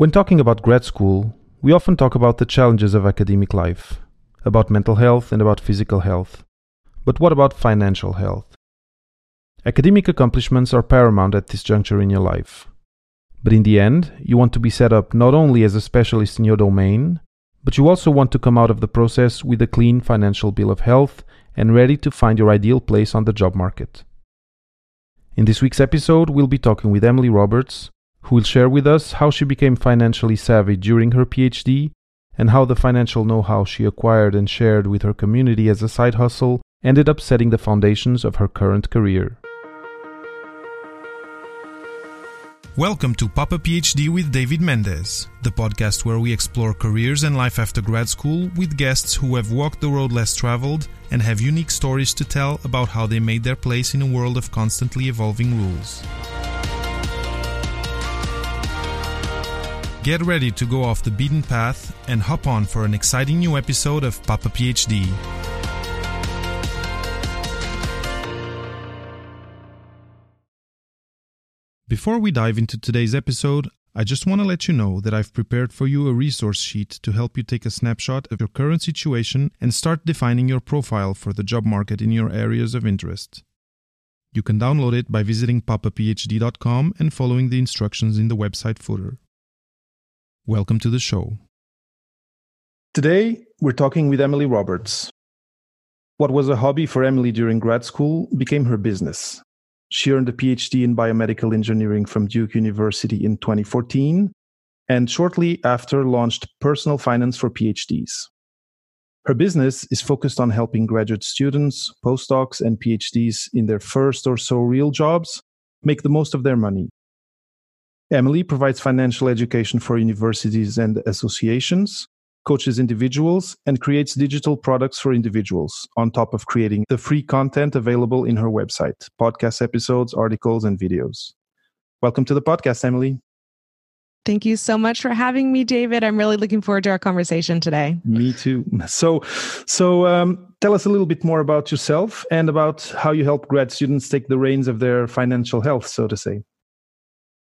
When talking about grad school, we often talk about the challenges of academic life, about mental health and about physical health. But what about financial health? Academic accomplishments are paramount at this juncture in your life. But in the end, you want to be set up not only as a specialist in your domain, but you also want to come out of the process with a clean financial bill of health and ready to find your ideal place on the job market. In this week's episode, we'll be talking with Emily Roberts, who will share with us how she became financially savvy during her PhD and how the financial know how she acquired and shared with her community as a side hustle ended up setting the foundations of her current career. Welcome to Papa PhD with David Mendez, the podcast where we explore careers and life after grad school with guests who have walked the road less traveled and have unique stories to tell about how they made their place in a world of constantly evolving rules. Get ready to go off the beaten path and hop on for an exciting new episode of Papa PhD. Before we dive into today's episode, I just want to let you know that I've prepared for you a resource sheet to help you take a snapshot of your current situation and start defining your profile for the job market in your areas of interest. You can download it by visiting papaphd.com and following the instructions in the website footer. Welcome to the show. Today, we're talking with Emily Roberts. What was a hobby for Emily during grad school became her business. She earned a PhD in biomedical engineering from Duke University in 2014 and shortly after launched Personal Finance for PhDs. Her business is focused on helping graduate students, postdocs, and PhDs in their first or so real jobs make the most of their money Emily provides financial education for universities and associations, coaches individuals, and creates digital products for individuals, on top of creating the free content available in her website podcast episodes, articles, and videos. Welcome to the podcast, Emily. Thank you so much for having me, David. I'm really looking forward to our conversation today. Me too. So, so um, tell us a little bit more about yourself and about how you help grad students take the reins of their financial health, so to say.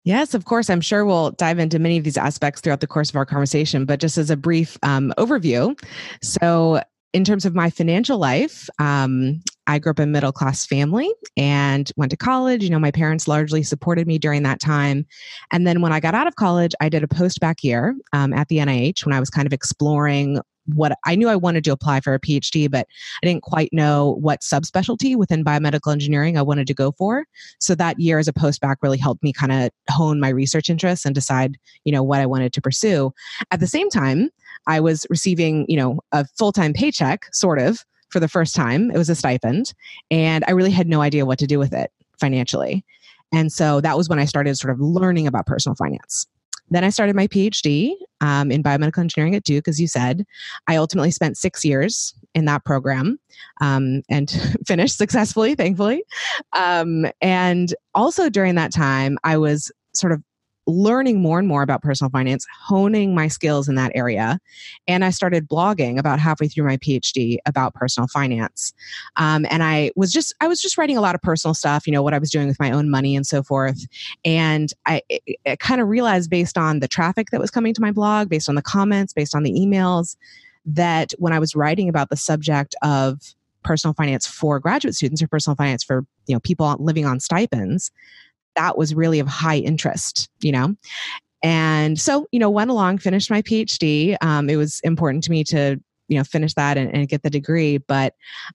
Yes, of course. I'm sure we'll dive into many of these aspects throughout the course of our conversation, but just as a brief um, overview. So, in terms of my financial life, um, I grew up in middle class family and went to college. You know, my parents largely supported me during that time. And then when I got out of college, I did a post-bac year um, at the NIH when I was kind of exploring what I knew I wanted to apply for a PhD, but I didn't quite know what subspecialty within biomedical engineering I wanted to go for. So that year as a postbac really helped me kind of hone my research interests and decide, you know, what I wanted to pursue. At the same time, I was receiving, you know, a full-time paycheck, sort of, for the first time. It was a stipend, and I really had no idea what to do with it financially. And so that was when I started sort of learning about personal finance. Then I started my PhD um, in biomedical engineering at Duke, as you said. I ultimately spent six years in that program um, and finished successfully, thankfully. Um, and also during that time, I was sort of learning more and more about personal finance, honing my skills in that area. And I started blogging about halfway through my PhD about personal finance. Um, and I was just, I was just writing a lot of personal stuff, you know, what I was doing with my own money and so forth. And I, I kind of realized based on the traffic that was coming to my blog, based on the comments, based on the emails, that when I was writing about the subject of personal finance for graduate students or personal finance for you know people living on stipends that was really of high interest, you know? And so, you know, went along, finished my PhD. Um, it was important to me to, you know, finish that and, and get the degree. But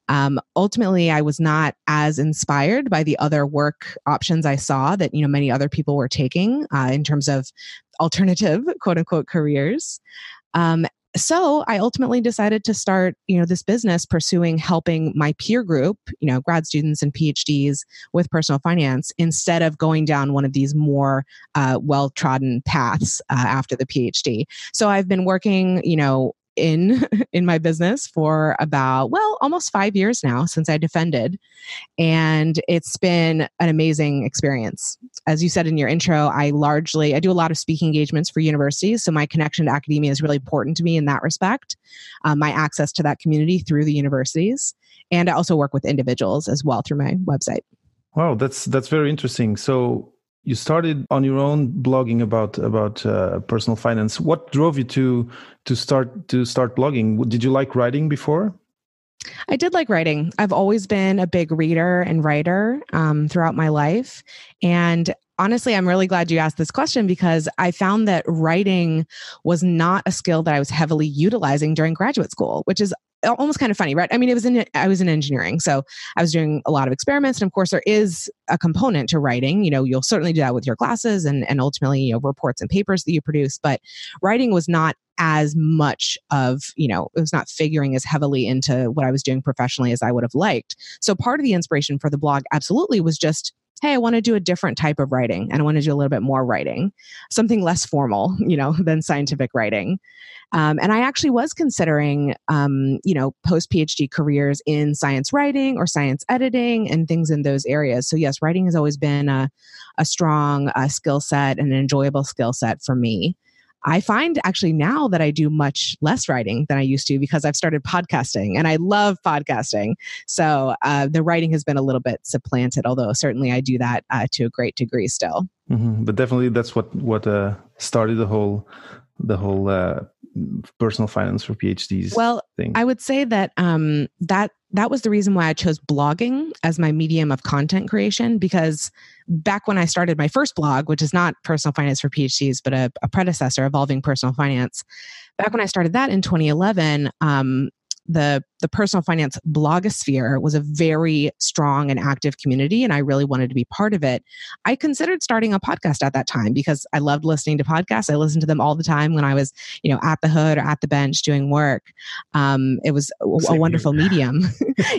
um, ultimately, I was not as inspired by the other work options I saw that, you know, many other people were taking uh, in terms of alternative quote unquote careers. Um, so I ultimately decided to start, you know, this business pursuing helping my peer group, you know, grad students and PhDs with personal finance instead of going down one of these more uh, well trodden paths uh, after the PhD. So I've been working, you know, in in my business for about well almost 5 years now since I defended and it's been an amazing experience. As you said in your intro, I largely I do a lot of speaking engagements for universities so my connection to academia is really important to me in that respect. Um, my access to that community through the universities and I also work with individuals as well through my website. Wow, that's that's very interesting. So you started on your own blogging about about uh, personal finance. What drove you to to start to start blogging? Did you like writing before? I did like writing. I've always been a big reader and writer um, throughout my life, and honestly, I'm really glad you asked this question because I found that writing was not a skill that I was heavily utilizing during graduate school, which is almost kind of funny, right? I mean, it was in I was in engineering, so I was doing a lot of experiments, and of course, there is a component to writing. You know, you'll certainly do that with your classes and and ultimately, you know, reports and papers that you produce. But writing was not as much of you know it was not figuring as heavily into what I was doing professionally as I would have liked. So part of the inspiration for the blog absolutely was just hey, I want to do a different type of writing and I want to do a little bit more writing, something less formal, you know, than scientific writing. Um, and I actually was considering, um, you know, post PhD careers in science writing or science editing and things in those areas. So, yes, writing has always been a, a strong uh, skill set and an enjoyable skill set for me. I find actually now that I do much less writing than I used to because I've started podcasting and I love podcasting. So uh, the writing has been a little bit supplanted, although certainly I do that uh, to a great degree still. Mm-hmm. But definitely that's what what uh, started the whole the whole uh, personal finance for PhDs. Well, thing. I would say that um, that that was the reason why I chose blogging as my medium of content creation because back when I started my first blog, which is not personal finance for PhDs, but a, a predecessor, Evolving Personal Finance, back when I started that in 2011, um, the the personal finance blogosphere was a very strong and active community and i really wanted to be part of it. I considered starting a podcast at that time because i loved listening to podcasts. I listened to them all the time when i was you know at the hood or at the bench doing work. Um, it was a, a wonderful medium.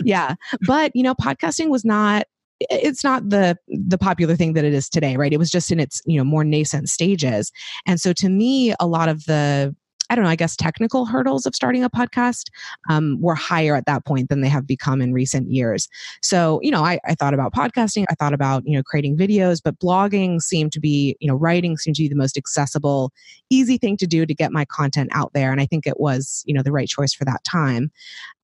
Yeah. But you know podcasting was not it's not the the popular thing that it is today right? It was just in its you know more nascent stages. And so to me a lot of the I don't know, I guess technical hurdles of starting a podcast um, were higher at that point than they have become in recent years. So, you know, I, I thought about podcasting, I thought about, you know, creating videos, but blogging seemed to be, you know, writing seemed to be the most accessible, easy thing to do to get my content out there. And I think it was, you know, the right choice for that time.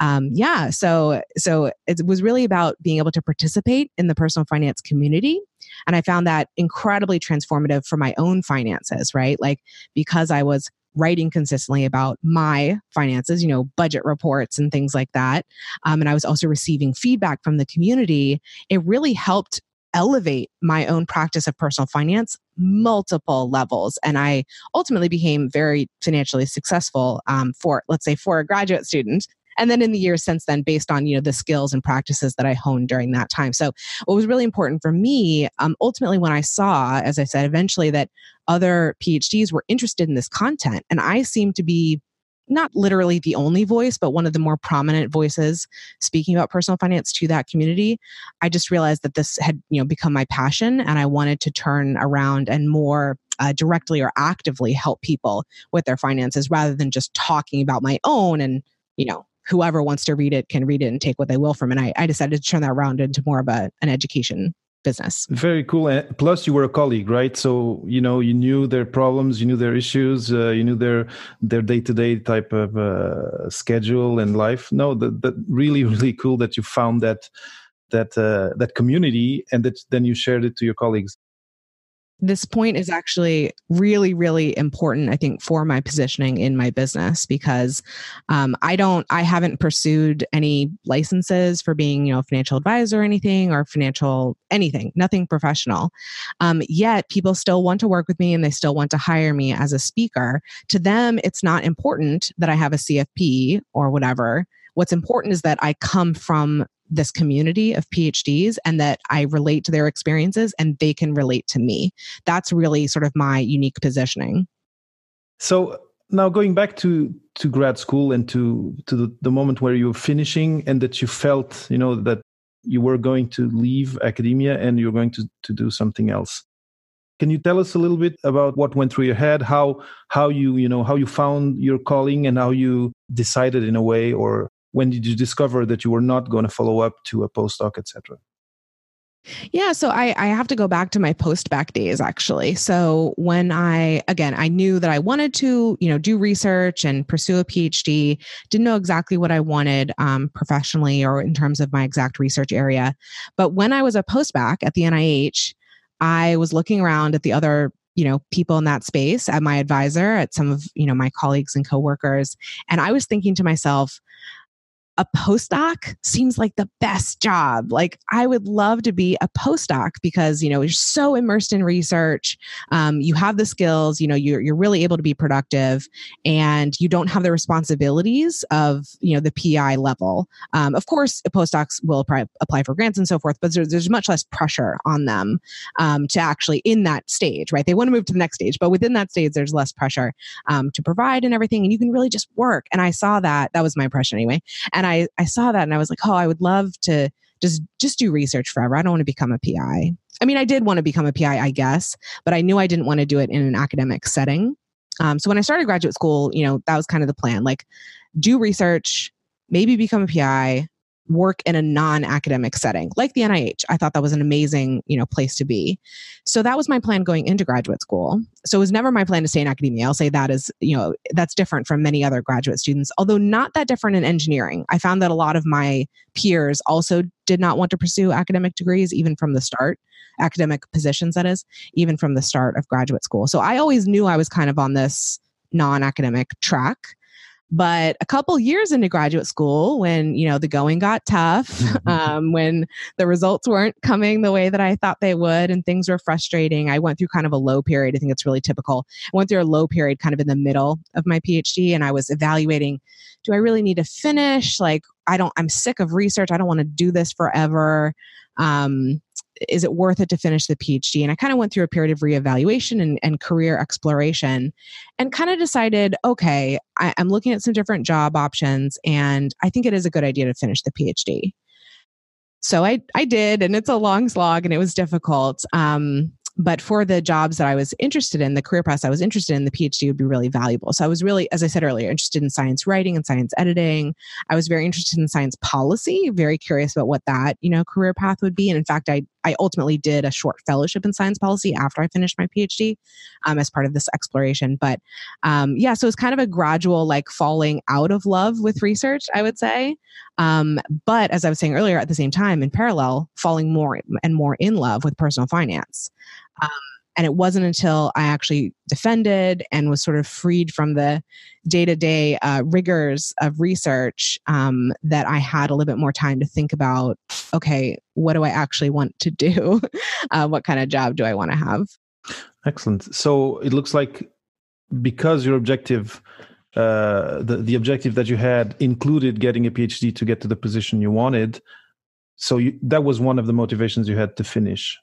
Um, yeah. So, so it was really about being able to participate in the personal finance community. And I found that incredibly transformative for my own finances, right? Like because I was writing consistently about my finances, you know, budget reports and things like that. Um, and I was also receiving feedback from the community. It really helped elevate my own practice of personal finance multiple levels and i ultimately became very financially successful um, for let's say for a graduate student and then in the years since then based on you know the skills and practices that i honed during that time so what was really important for me um, ultimately when i saw as i said eventually that other phds were interested in this content and i seemed to be not literally the only voice, but one of the more prominent voices speaking about personal finance to that community. I just realized that this had, you know, become my passion and I wanted to turn around and more uh, directly or actively help people with their finances rather than just talking about my own and, you know, whoever wants to read it can read it and take what they will from it. And I, I decided to turn that around into more of a, an education business. Very cool. And Plus, you were a colleague, right? So you know you knew their problems, you knew their issues, uh, you knew their their day to day type of uh, schedule and life. No, that that really really cool that you found that that uh, that community and that then you shared it to your colleagues this point is actually really really important i think for my positioning in my business because um, i don't i haven't pursued any licenses for being you know financial advisor or anything or financial anything nothing professional. Um, yet people still want to work with me and they still want to hire me as a speaker. To them it's not important that i have a cfp or whatever what's important is that i come from this community of PhDs and that I relate to their experiences and they can relate to me. That's really sort of my unique positioning. So now going back to to grad school and to to the, the moment where you were finishing and that you felt, you know, that you were going to leave academia and you're going to to do something else. Can you tell us a little bit about what went through your head, how how you, you know, how you found your calling and how you decided in a way or when did you discover that you were not going to follow up to a postdoc etc yeah, so I, I have to go back to my post-bac days actually. So when I again I knew that I wanted to you know do research and pursue a PhD, didn't know exactly what I wanted um, professionally or in terms of my exact research area. But when I was a post-bac at the NIH, I was looking around at the other you know people in that space at my advisor at some of you know my colleagues and coworkers and i was thinking to myself a postdoc seems like the best job. Like I would love to be a postdoc because you know you're so immersed in research, um, you have the skills, you know you're you're really able to be productive, and you don't have the responsibilities of you know the PI level. Um, of course, postdocs will apply, apply for grants and so forth, but there's, there's much less pressure on them um, to actually in that stage, right? They want to move to the next stage, but within that stage, there's less pressure um, to provide and everything, and you can really just work. And I saw that that was my impression anyway, and and I I saw that and I was like, oh, I would love to just just do research forever. I don't want to become a PI. I mean, I did want to become a PI, I guess, but I knew I didn't want to do it in an academic setting. Um, so when I started graduate school, you know, that was kind of the plan. Like, do research, maybe become a PI, work in a non-academic setting like the NIH. I thought that was an amazing, you know, place to be. So that was my plan going into graduate school. So it was never my plan to stay in academia. I'll say that is, you know, that's different from many other graduate students, although not that different in engineering. I found that a lot of my peers also did not want to pursue academic degrees even from the start, academic positions that is, even from the start of graduate school. So I always knew I was kind of on this non-academic track but a couple years into graduate school, when you know the going got tough, mm-hmm. um, when the results weren't coming the way that I thought they would, and things were frustrating, I went through kind of a low period. I think it's really typical. I went through a low period, kind of in the middle of my PhD, and I was evaluating: Do I really need to finish? Like, I don't. I'm sick of research. I don't want to do this forever. Um, is it worth it to finish the PhD? And I kind of went through a period of reevaluation and, and career exploration and kind of decided, okay, I, I'm looking at some different job options and I think it is a good idea to finish the PhD. So I, I did, and it's a long slog and it was difficult. Um, but for the jobs that I was interested in, the career paths I was interested in, the PhD would be really valuable. So I was really, as I said earlier, interested in science writing and science editing. I was very interested in science policy, very curious about what that, you know, career path would be. And in fact, I I ultimately did a short fellowship in science policy after I finished my PhD um, as part of this exploration. But um, yeah, so it's kind of a gradual like falling out of love with research, I would say. Um, but as I was saying earlier, at the same time, in parallel, falling more and more in love with personal finance. And it wasn't until I actually defended and was sort of freed from the day to day rigors of research um, that I had a little bit more time to think about okay, what do I actually want to do? uh, what kind of job do I want to have? Excellent. So it looks like because your objective uh, the the objective that you had included getting a PhD to get to the position you wanted. So you, that was one of the motivations you had to finish.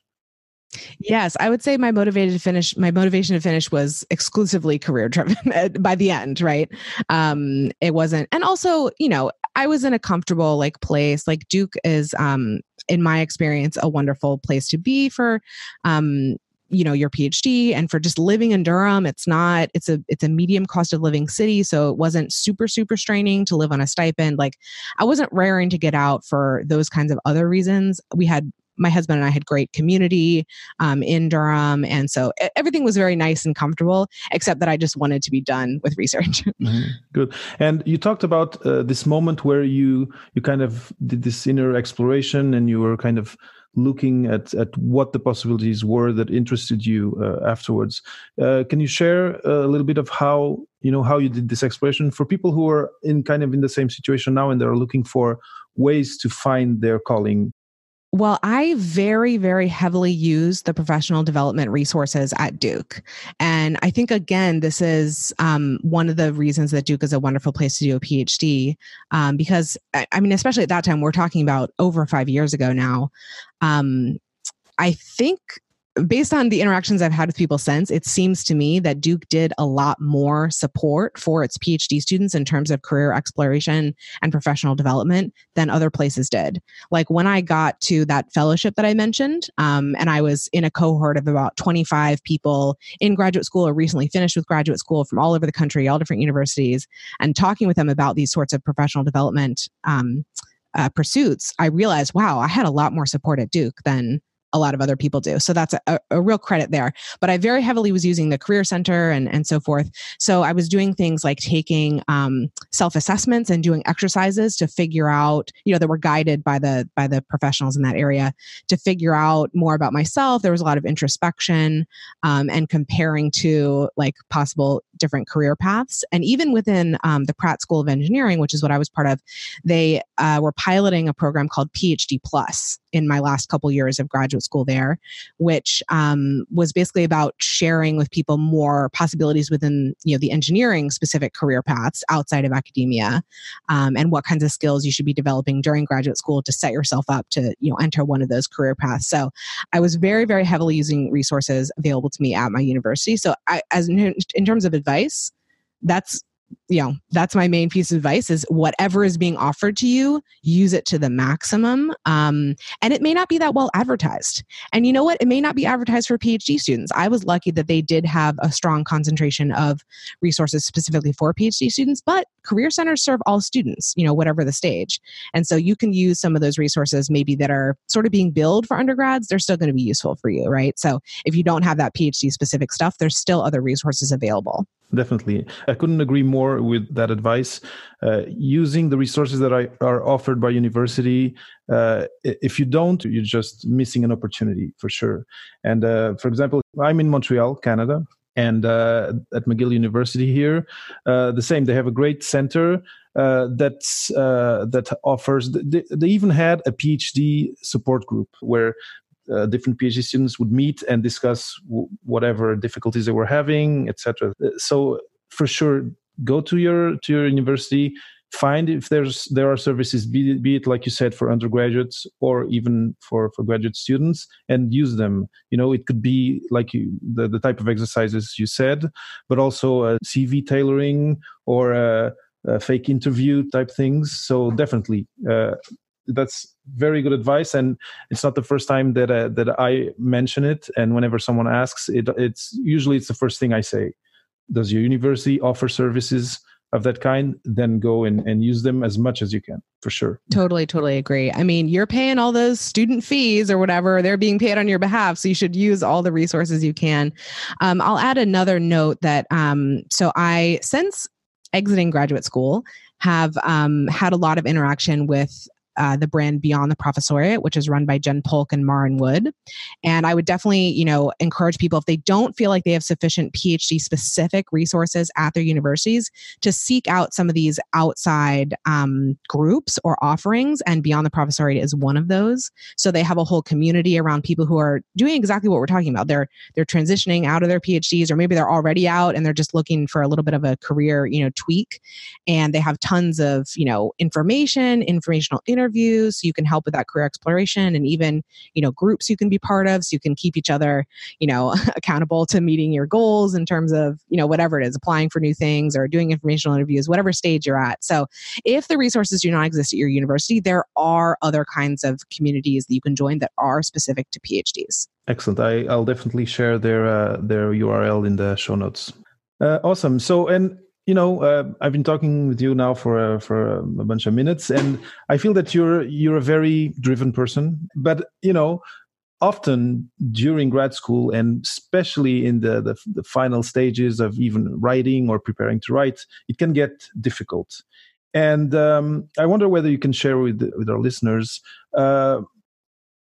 Yes, I would say my motivated to finish my motivation to finish was exclusively career driven by the end, right? Um it wasn't and also, you know, I was in a comfortable like place. Like Duke is um in my experience a wonderful place to be for um you know your phd and for just living in durham it's not it's a it's a medium cost of living city so it wasn't super super straining to live on a stipend like i wasn't raring to get out for those kinds of other reasons we had my husband and I had great community um, in Durham. And so everything was very nice and comfortable, except that I just wanted to be done with research. mm-hmm. Good. And you talked about uh, this moment where you, you kind of did this inner exploration and you were kind of looking at, at what the possibilities were that interested you uh, afterwards. Uh, can you share a little bit of how you know how you did this exploration for people who are in kind of in the same situation now and they're looking for ways to find their calling well, I very, very heavily use the professional development resources at Duke. And I think, again, this is um, one of the reasons that Duke is a wonderful place to do a PhD. Um, because, I mean, especially at that time, we're talking about over five years ago now. Um, I think based on the interactions I've had with people since, it seems to me that Duke did a lot more support for its PhD students in terms of career exploration and professional development than other places did. Like when I got to that fellowship that I mentioned, um, and I was in a cohort of about 25 people in graduate school or recently finished with graduate school from all over the country, all different universities, and talking with them about these sorts of professional development um, uh, pursuits, I realized, wow, I had a lot more support at Duke than a lot of other people do. So that's a, a, real credit there. But I very heavily was using the Career Center and, and so forth. So I was doing things like taking um, self assessments and doing exercises to figure out, you know, that were guided by the by the professionals in that area to figure out more about myself. There was a lot of introspection um, and comparing to like possible different career paths. And even within um, the Pratt School of Engineering, which is what I was part of, they uh, were piloting a program called PhD Plus in my last couple years of graduate school there, which um, was basically about sharing with people more possibilities within you know the engineering specific career paths outside of academia, um, and what kinds of skills you should be developing during graduate school to set yourself up to you know enter one of those career paths. So I was very very heavily using resources available to me at my university. So I, as in, in terms of advice, that's you know that's my main piece of advice is whatever is being offered to you use it to the maximum. Um, and it may not be that well advertised. And you know what? It may not be advertised for phd students. I was lucky that they did have a strong concentration of resources specifically for phd students but career centers serve all students you know whatever the stage. And so you can use some of those resources maybe that are sort of being billed for undergrads. They're still going to be useful for you right? So if you don't have that phd specific stuff there's still other resources available definitely. I couldn't agree more with that advice. Uh, using the resources that I, are offered by university, uh, if you don't, you're just missing an opportunity for sure. And uh, for example, I'm in Montreal, Canada. And uh, at McGill University here, uh, the same. They have a great center uh, that's that offers. They, they even had a PhD support group where uh, different PhD students would meet and discuss w- whatever difficulties they were having, etc. Uh, so for sure, go to your to your university, find if there's there are services, be, it, be it like you said for undergraduates or even for for graduate students, and use them. You know, it could be like you, the the type of exercises you said, but also a CV tailoring or a, a fake interview type things. So definitely. Uh, that's very good advice and it's not the first time that uh, that I mention it and whenever someone asks it it's usually it's the first thing I say. Does your university offer services of that kind? Then go and, and use them as much as you can for sure. Totally totally agree. I mean you're paying all those student fees or whatever they're being paid on your behalf so you should use all the resources you can. Um, i'll add another note that um, so i since exiting graduate school have um, had a lot of interaction with uh, the brand Beyond the Professoriate, which is run by Jen Polk and Maren Wood. And I would definitely, you know, encourage people if they don't feel like they have sufficient PhD specific resources at their universities to seek out some of these outside um, groups or offerings. And Beyond the Professoriate is one of those. So they have a whole community around people who are doing exactly what we're talking about. They're they're transitioning out of their PhDs, or maybe they're already out and they're just looking for a little bit of a career, you know, tweak. And they have tons of, you know, information, informational interviews interviews so you can help with that career exploration and even you know groups you can be part of so you can keep each other you know accountable to meeting your goals in terms of you know whatever it is applying for new things or doing informational interviews whatever stage you're at. So if the resources do not exist at your university there are other kinds of communities that you can join that are specific to phds excellent. I, i'll definitely share their uh, their url in the show notes. Uh, awesome. So and you know, uh, I've been talking with you now for uh, for a bunch of minutes, and I feel that you're you're a very driven person. But you know, often during grad school, and especially in the, the, the final stages of even writing or preparing to write, it can get difficult. And um, I wonder whether you can share with with our listeners. Uh,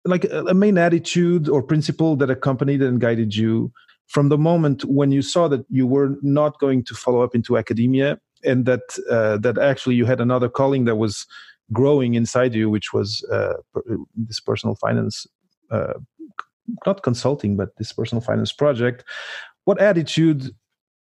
like a, a main attitude or principle that accompanied and guided you from the moment when you saw that you were not going to follow up into academia and that uh, that actually you had another calling that was growing inside you which was uh, this personal finance uh, not consulting but this personal finance project what attitude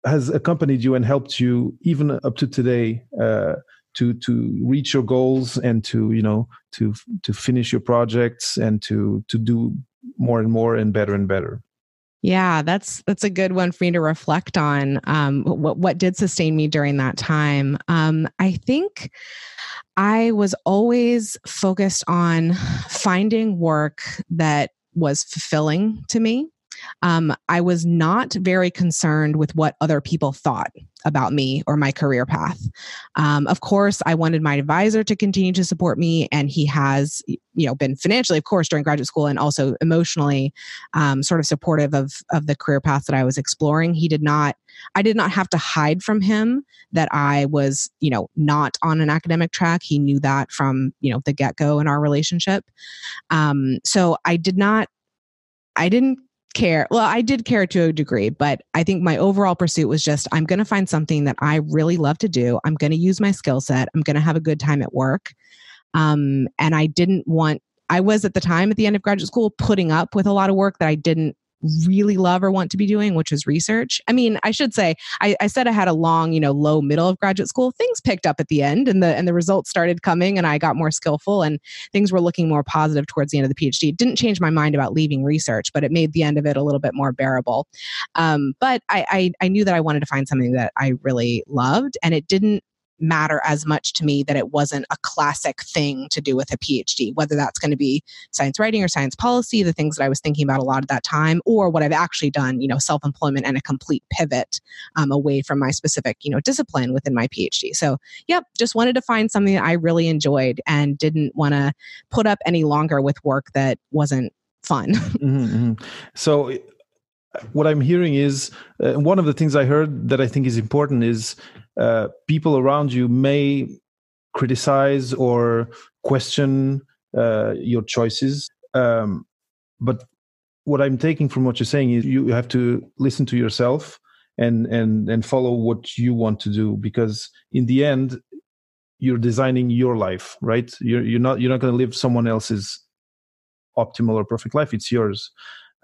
has accompanied you and helped you even up to today uh, to to reach your goals and to you know to to finish your projects and to to do more and more and better and better yeah, that's that's a good one for me to reflect on. Um, what what did sustain me during that time? Um, I think I was always focused on finding work that was fulfilling to me. Um, I was not very concerned with what other people thought about me or my career path. Um, of course, I wanted my advisor to continue to support me, and he has you know been financially of course during graduate school and also emotionally um, sort of supportive of of the career path that i was exploring. He did not i did not have to hide from him that i was you know not on an academic track. He knew that from you know the get-go in our relationship. Um, so i did not i didn't care. Well, I did care to a degree, but I think my overall pursuit was just I'm going to find something that I really love to do. I'm going to use my skill set. I'm going to have a good time at work. Um, and I didn't want, I was at the time at the end of graduate school putting up with a lot of work that I didn't really love or want to be doing, which is research. I mean, I should say, I, I, said I had a long, you know, low middle of graduate school. Things picked up at the end, and the and the results started coming, and I got more skillful, and things were looking more positive towards the end of the PhD. It didn't change my mind about leaving research, but it made the end of it a little bit more bearable. Um, but I, I I knew that I wanted to find something that I really loved, and it didn't matter as much to me that it wasn't a classic thing to do with a PhD, whether that's going to be science writing or science policy, the things that I was thinking about a lot at that time, or what I've actually done, you know, self employment and a complete pivot um, away from my specific, you know, discipline within my PhD. So, yep, just wanted to find something that I really enjoyed and didn't want to put up any longer with work that wasn't fun. mm-hmm, mm-hmm. So, what I'm hearing is uh, one of the things I heard that I think is important is uh, people around you may criticize or question uh, your choices. Um, but what I'm taking from what you're saying is you have to listen to yourself and and and follow what you want to do because in the end you're designing your life right? You're you're not you're not going to live someone else's optimal or perfect life. It's yours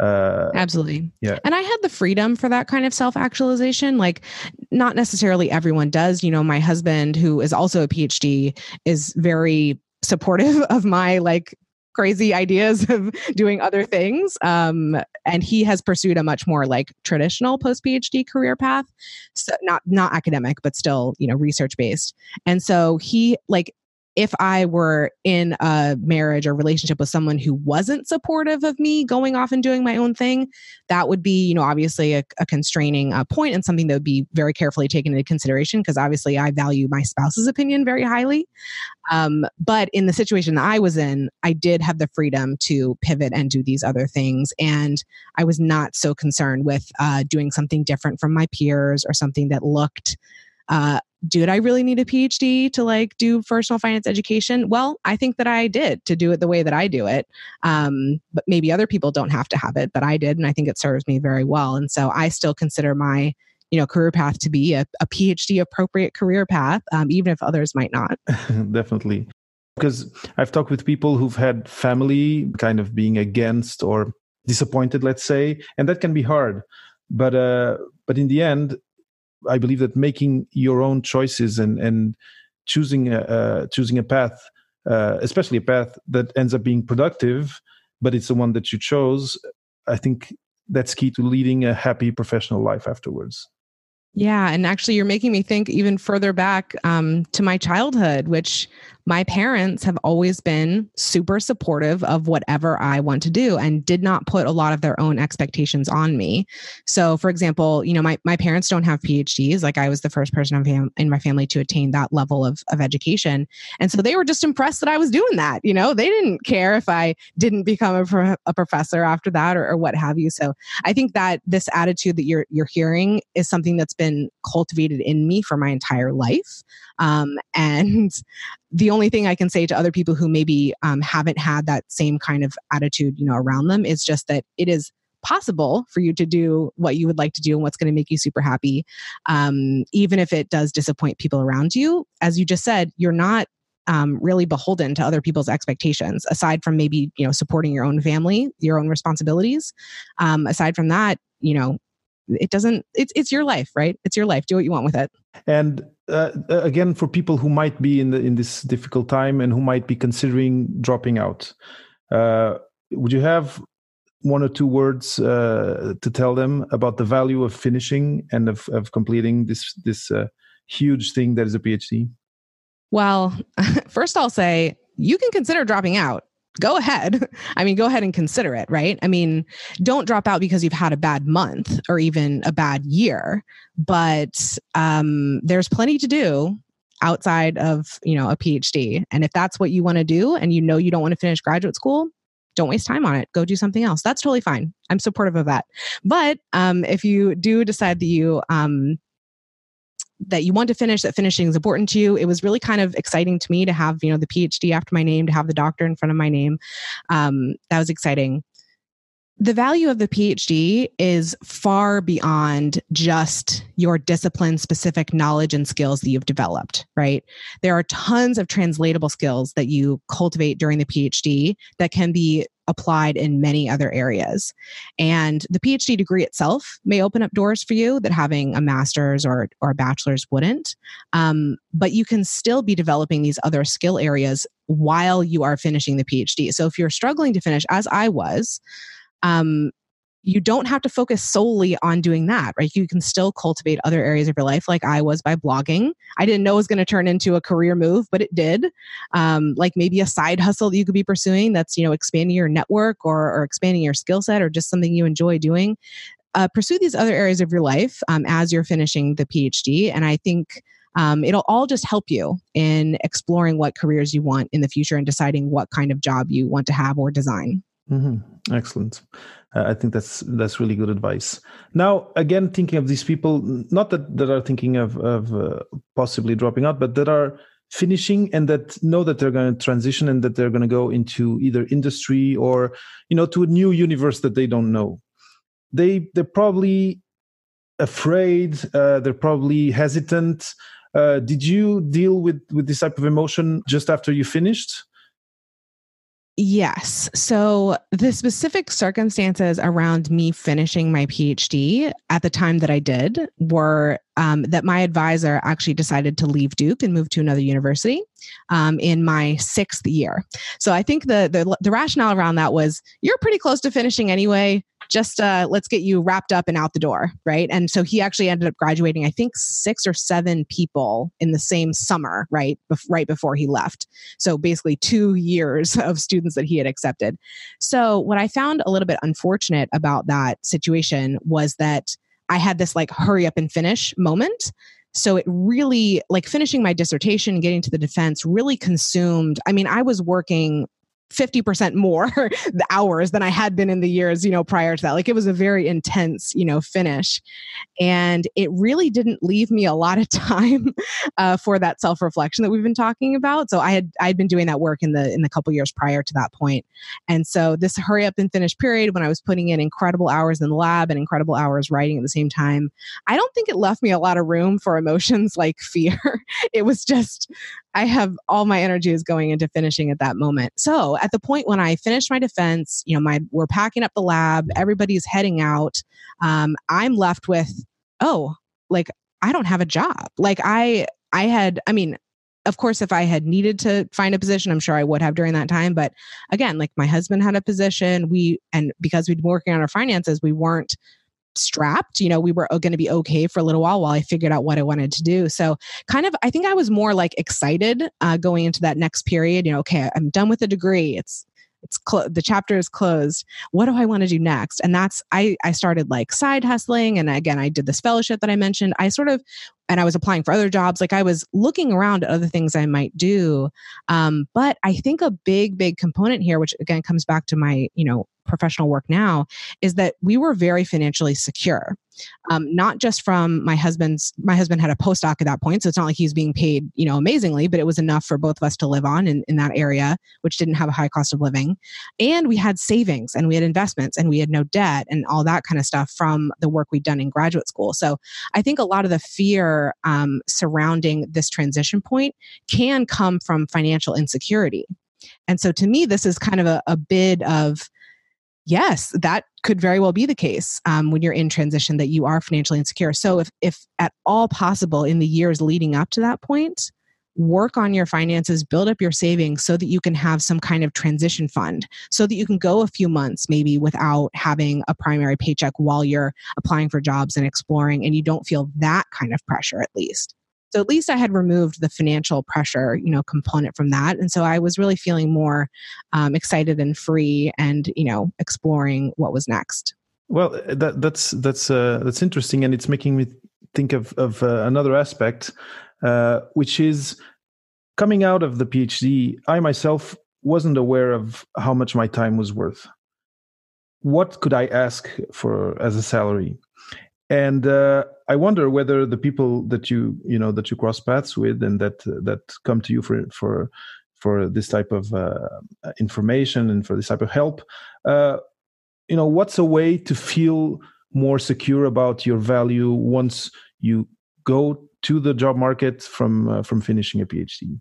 uh, Absolutely. Yeah. And I had the freedom for that kind of self actualization. Like, not necessarily everyone does. You know, my husband, who is also a PhD, is very supportive of my like crazy ideas of doing other things. Um, and he has pursued a much more like traditional post PhD career path, so not not academic, but still you know research based. And so he like if I were in a marriage or relationship with someone who wasn't supportive of me going off and doing my own thing, that would be, you know, obviously a, a constraining uh, point and something that would be very carefully taken into consideration because obviously I value my spouse's opinion very highly. Um, but in the situation that I was in, I did have the freedom to pivot and do these other things. And I was not so concerned with uh, doing something different from my peers or something that looked uh, did I really need a PhD to like do personal finance education? Well, I think that I did to do it the way that I do it. Um, but maybe other people don't have to have it, but I did. And I think it serves me very well. And so I still consider my you know career path to be a, a phd appropriate career path um, even if others might not definitely because i've talked with people who've had family kind of being against or disappointed let's say and that can be hard but uh but in the end I believe that making your own choices and and choosing a uh, choosing a path, uh, especially a path that ends up being productive, but it's the one that you chose. I think that's key to leading a happy professional life afterwards. Yeah, and actually, you're making me think even further back um, to my childhood, which my parents have always been super supportive of whatever I want to do and did not put a lot of their own expectations on me. So, for example, you know, my, my parents don't have PhDs. Like I was the first person in my family to attain that level of, of education. And so they were just impressed that I was doing that. You know, they didn't care if I didn't become a, pro- a professor after that or, or what have you. So I think that this attitude that you're, you're hearing is something that's been cultivated in me for my entire life. Um, and the only thing I can say to other people who maybe um, haven't had that same kind of attitude, you know, around them is just that it is possible for you to do what you would like to do and what's going to make you super happy, um, even if it does disappoint people around you. As you just said, you're not um, really beholden to other people's expectations aside from maybe you know supporting your own family your own responsibilities um, aside from that you know it doesn't it's it's your life right? It's your life. Do what you want with it. And uh, uh, again for people who might be in the in this difficult time and who might be considering dropping out uh, would you have one or two words uh, to tell them about the value of finishing and of, of completing this this uh, huge thing that is a phd well first i'll say you can consider dropping out go ahead. I mean, go ahead and consider it, right? I mean, don't drop out because you've had a bad month or even a bad year, but um, there's plenty to do outside of you know a phd and if that's what you want to do and you know you don't want to finish graduate school don't waste time on it. Go do something else. That's totally fine. I'm supportive of that. But um, if you do decide that you um, that you want to finish that finishing is important to you. It was really kind of exciting to me to have you know the phd after my name to have the doctor in front of my name. Um, that was exciting. The value of the PhD is far beyond just your discipline specific knowledge and skills that you've developed, right? There are tons of translatable skills that you cultivate during the PhD that can be applied in many other areas. And the PhD degree itself may open up doors for you that having a master's or, or a bachelor's wouldn't. Um, but you can still be developing these other skill areas while you are finishing the PhD. So if you're struggling to finish, as I was, um, you don't have to focus solely on doing that, right? You can still cultivate other areas of your life, like I was by blogging. I didn't know it was going to turn into a career move, but it did. Um, like maybe a side hustle that you could be pursuing that's, you know, expanding your network or, or expanding your skill set or just something you enjoy doing. Uh, pursue these other areas of your life um, as you're finishing the PhD. And I think um, it'll all just help you in exploring what careers you want in the future and deciding what kind of job you want to have or design. Mm-hmm. Excellent. Uh, I think that's that's really good advice. Now, again, thinking of these people, not that that are thinking of of uh, possibly dropping out, but that are finishing and that know that they're going to transition and that they're going to go into either industry or you know to a new universe that they don't know. They they're probably afraid. Uh, they're probably hesitant. Uh, did you deal with with this type of emotion just after you finished? Yes. So the specific circumstances around me finishing my PhD at the time that I did were um, that my advisor actually decided to leave Duke and move to another university um, in my sixth year. So I think the, the the rationale around that was you're pretty close to finishing anyway just uh, let's get you wrapped up and out the door, right? And so he actually ended up graduating, I think, six or seven people in the same summer, right, right before he left. So basically, two years of students that he had accepted. So what I found a little bit unfortunate about that situation was that I had this like hurry up and finish moment. So it really, like finishing my dissertation, getting to the defense, really consumed. I mean, I was working 50% more the hours than I had been in the years, you know, prior to that. Like it was a very intense, you know, finish. And it really didn't leave me a lot of time uh, for that self-reflection that we've been talking about. So I had I'd been doing that work in the in the couple years prior to that point. And so this hurry up and finish period when I was putting in incredible hours in the lab and incredible hours writing at the same time, I don't think it left me a lot of room for emotions like fear. it was just I have all my energy is going into finishing at that moment. So at the point when I finished my defense, you know, my we're packing up the lab, everybody's heading out. Um, I'm left with, oh, like I don't have a job. Like I I had, I mean, of course, if I had needed to find a position, I'm sure I would have during that time. But again, like my husband had a position, we and because we'd been working on our finances, we weren't strapped. You know, we were going to be okay for a little while while I figured out what I wanted to do. So, kind of, I think I was more like excited uh, going into that next period. You know, okay, I'm done with the degree. It's it's clo- the chapter is closed what do i want to do next and that's i i started like side hustling and again i did this fellowship that i mentioned i sort of and i was applying for other jobs like i was looking around at other things i might do um, but i think a big big component here which again comes back to my you know professional work now is that we were very financially secure. Um, not just from my husband's my husband had a postdoc at that point so it's not like he's being paid you know amazingly but it was enough for both of us to live on in, in that area which didn't have a high cost of living. And we had savings and we had investments and we had no debt and all that kind of stuff from the work we'd done in graduate school. So i think a lot of the fear um, surrounding this transition point can come from financial insecurity. And so to me this is kind of a, a bid of yes, that could very well be the case um, when you're in transition that you are financially insecure. So if if at all possible in the years leading up to that point, work on your finances, build up your savings so that you can have some kind of transition fund, so that you can go a few months maybe without having a primary paycheck while you're applying for jobs and exploring, and you don't feel that kind of pressure at least. So at least I had removed the financial pressure, you know, component from that, and so I was really feeling more um, excited and free, and you know, exploring what was next. Well, that, that's that's uh, that's interesting, and it's making me think of of uh, another aspect. uh, which is coming out of the PhD. I myself wasn't aware of how much my time was worth. What could I ask for as a salary? And uh, I wonder whether the people that you you know that you cross paths with and that that come to you for for for this type of uh, information and for this type of help, uh, you know, what's a way to feel more secure about your value once you go to the job market from uh, from finishing a PhD?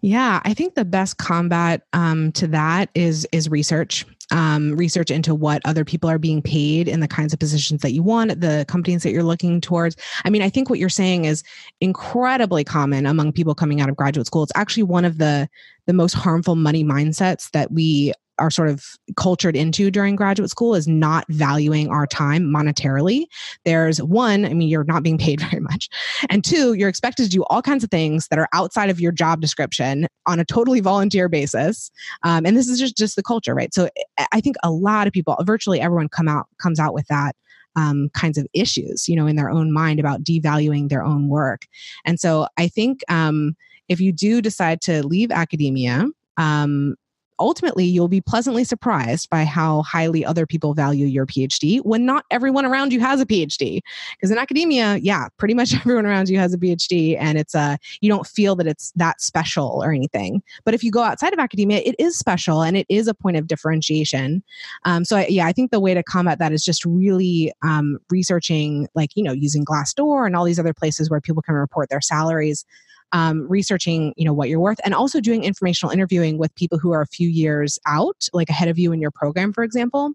Yeah, I think the best combat um, to that is is research. Um, research into what other people are being paid in the kinds of positions that you want, the companies that you're looking towards. I mean, I think what you're saying is incredibly common among people coming out of graduate school. It's actually one of the the most harmful money mindsets that we are sort of cultured into during graduate school is not valuing our time monetarily. There's one, I mean, you're not being paid very much. And two, you're expected to do all kinds of things that are outside of your job description on a totally volunteer basis. Um, and this is just, just the culture, right? So I think a lot of people, virtually everyone come out, comes out with that. Um, kinds of issues, you know, in their own mind about devaluing their own work. And so I think um, if you do decide to leave academia, um, ultimately you'll be pleasantly surprised by how highly other people value your PhD when not everyone around you has a PhD. Because in academia, yeah, pretty much everyone around you has a PhD and it's a uh, you don't feel that it's that special or anything. But if you go outside of academia, it is special and it is a point of differentiation. Um, so I, yeah, I think the way to combat that is just really um, researching, like you know, using Glassdoor and all these other places where people can report their salaries um, researching you know what you're worth and also doing informational interviewing with people who are a few years out like ahead of you in your program for example.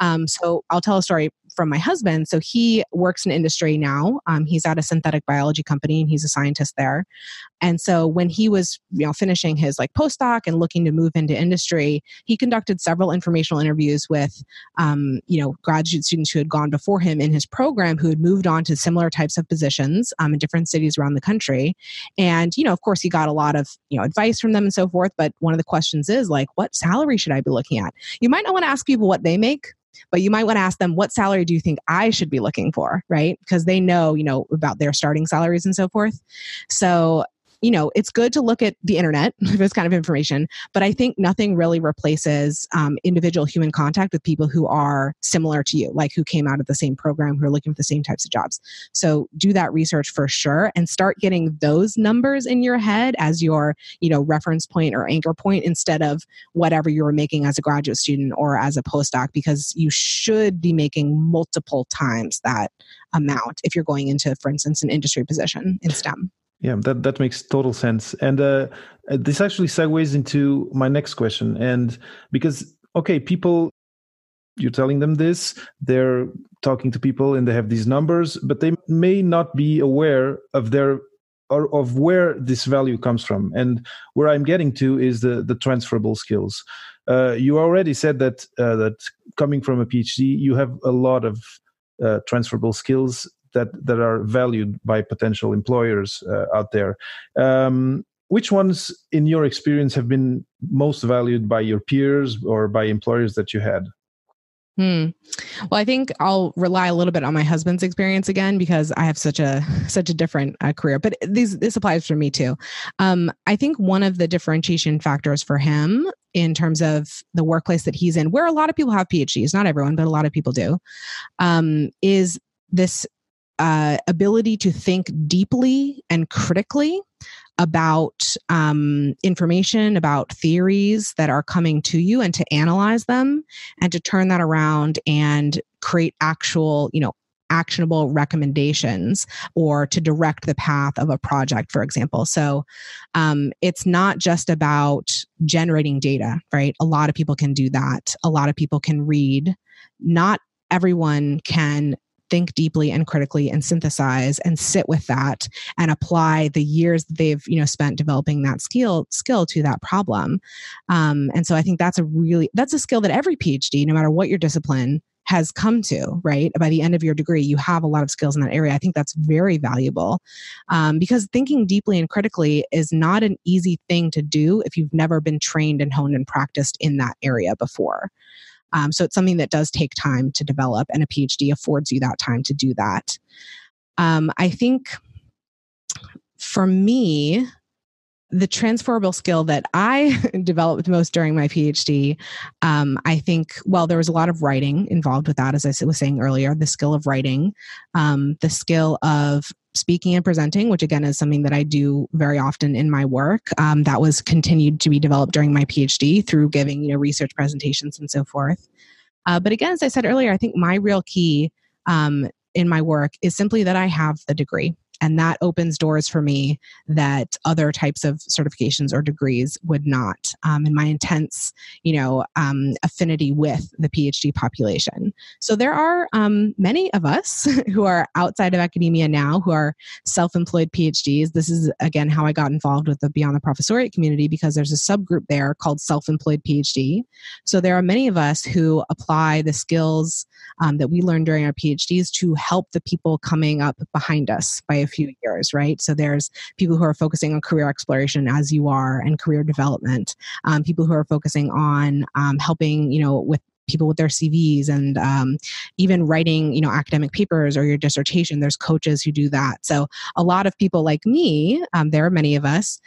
Um, so i'll tell a story from my husband. So he works in industry now. Um, he's at a synthetic biology company and he's a scientist there. And so when he was, you know, finishing his like postdoc and looking to move into industry, he conducted several informational interviews with, um, you know, graduate students who had gone before him in his program who had moved on to similar types of positions um, in different cities around the country. And you know, of course, he got a lot of you know advice from them and so forth. But one of the questions is like, what salary should I be looking at? You might not want to ask people what they make but you might want to ask them what salary do you think i should be looking for? Right? Because they know you know about their starting salaries and so forth. So you know, it's good to look at the internet for this kind of information, but I think nothing really replaces um, individual human contact with people who are similar to you, like who came out of the same program, who are looking for the same types of jobs. So do that research for sure and start getting those numbers in your head as your, you know, reference point or anchor point instead of whatever you were making as a graduate student or as a postdoc, because you should be making multiple times that amount if you're going into, for instance, an industry position in STEM. Yeah, that, that makes total sense. And uh, uh, this actually segues into my next question. And because, okay, people, you're telling them this, they're talking to people and they have these numbers, but they may not be aware of their or of where this value comes from. And where I'm getting to is the, the transferable skills. Uh, you already said that uh, that coming from a PhD, you have a lot of uh, transferable skills that that are valued by potential employers uh, out there. Um, which ones, in your experience, have been most valued by your peers or by employers that you had? Hmm. Well, I think I'll rely a little bit on my husband's experience again because I have such a such a different uh, career. But these this applies for me too. Um, I think one of the differentiation factors for him in terms of the workplace that he's in, where a lot of people have PhDs, not everyone, but a lot of people do, um, is this uh, ability to think deeply and critically about um, information, about theories that are coming to you, and to analyze them and to turn that around and create actual, you know, actionable recommendations or to direct the path of a project, for example. So um, it's not just about generating data, right? A lot of people can do that. A lot of people can read. Not everyone can think deeply and critically and synthesize and sit with that and apply the years that they've you know spent developing that skill skill to that problem. Um, and so i think that's a really that's a skill that every phd no matter what your discipline has come to right? By the end of your degree you have a lot of skills in that area. I think that's very valuable. Um, because thinking deeply and critically is not an easy thing to do if you've never been trained and honed and practiced in that area before um, so it's something that does take time to develop, and a PhD affords you that time to do that. Um, I think for me, the transferable skill that I developed most during my PhD, um, I think, well, there was a lot of writing involved with that, as I was saying earlier, the skill of writing, um, the skill of speaking and presenting, which again is something that I do very often in my work. Um, that was continued to be developed during my PhD through giving, you know, research presentations and so forth. Uh, but again, as I said earlier, I think my real key um, in my work is simply that I have the degree and that opens doors for me that other types of certifications or degrees would not um, in my intense you know um, affinity with the phd population. So there are um, many of us who are outside of academia now who are self-employed phds this is again how i got involved with the beyond the professoriate community because there's a subgroup there called self-employed phd so there are many of us who apply the skills um, that we learned during our phds to help the people coming up behind us by few years, right? So there's people who are focusing on career exploration as you are and career development, um, people who are focusing on um, helping, you know, with people with their CVs and um, even writing, you know, academic papers or your dissertation. There's coaches who do that. So a lot of people like me, um, there are many of us,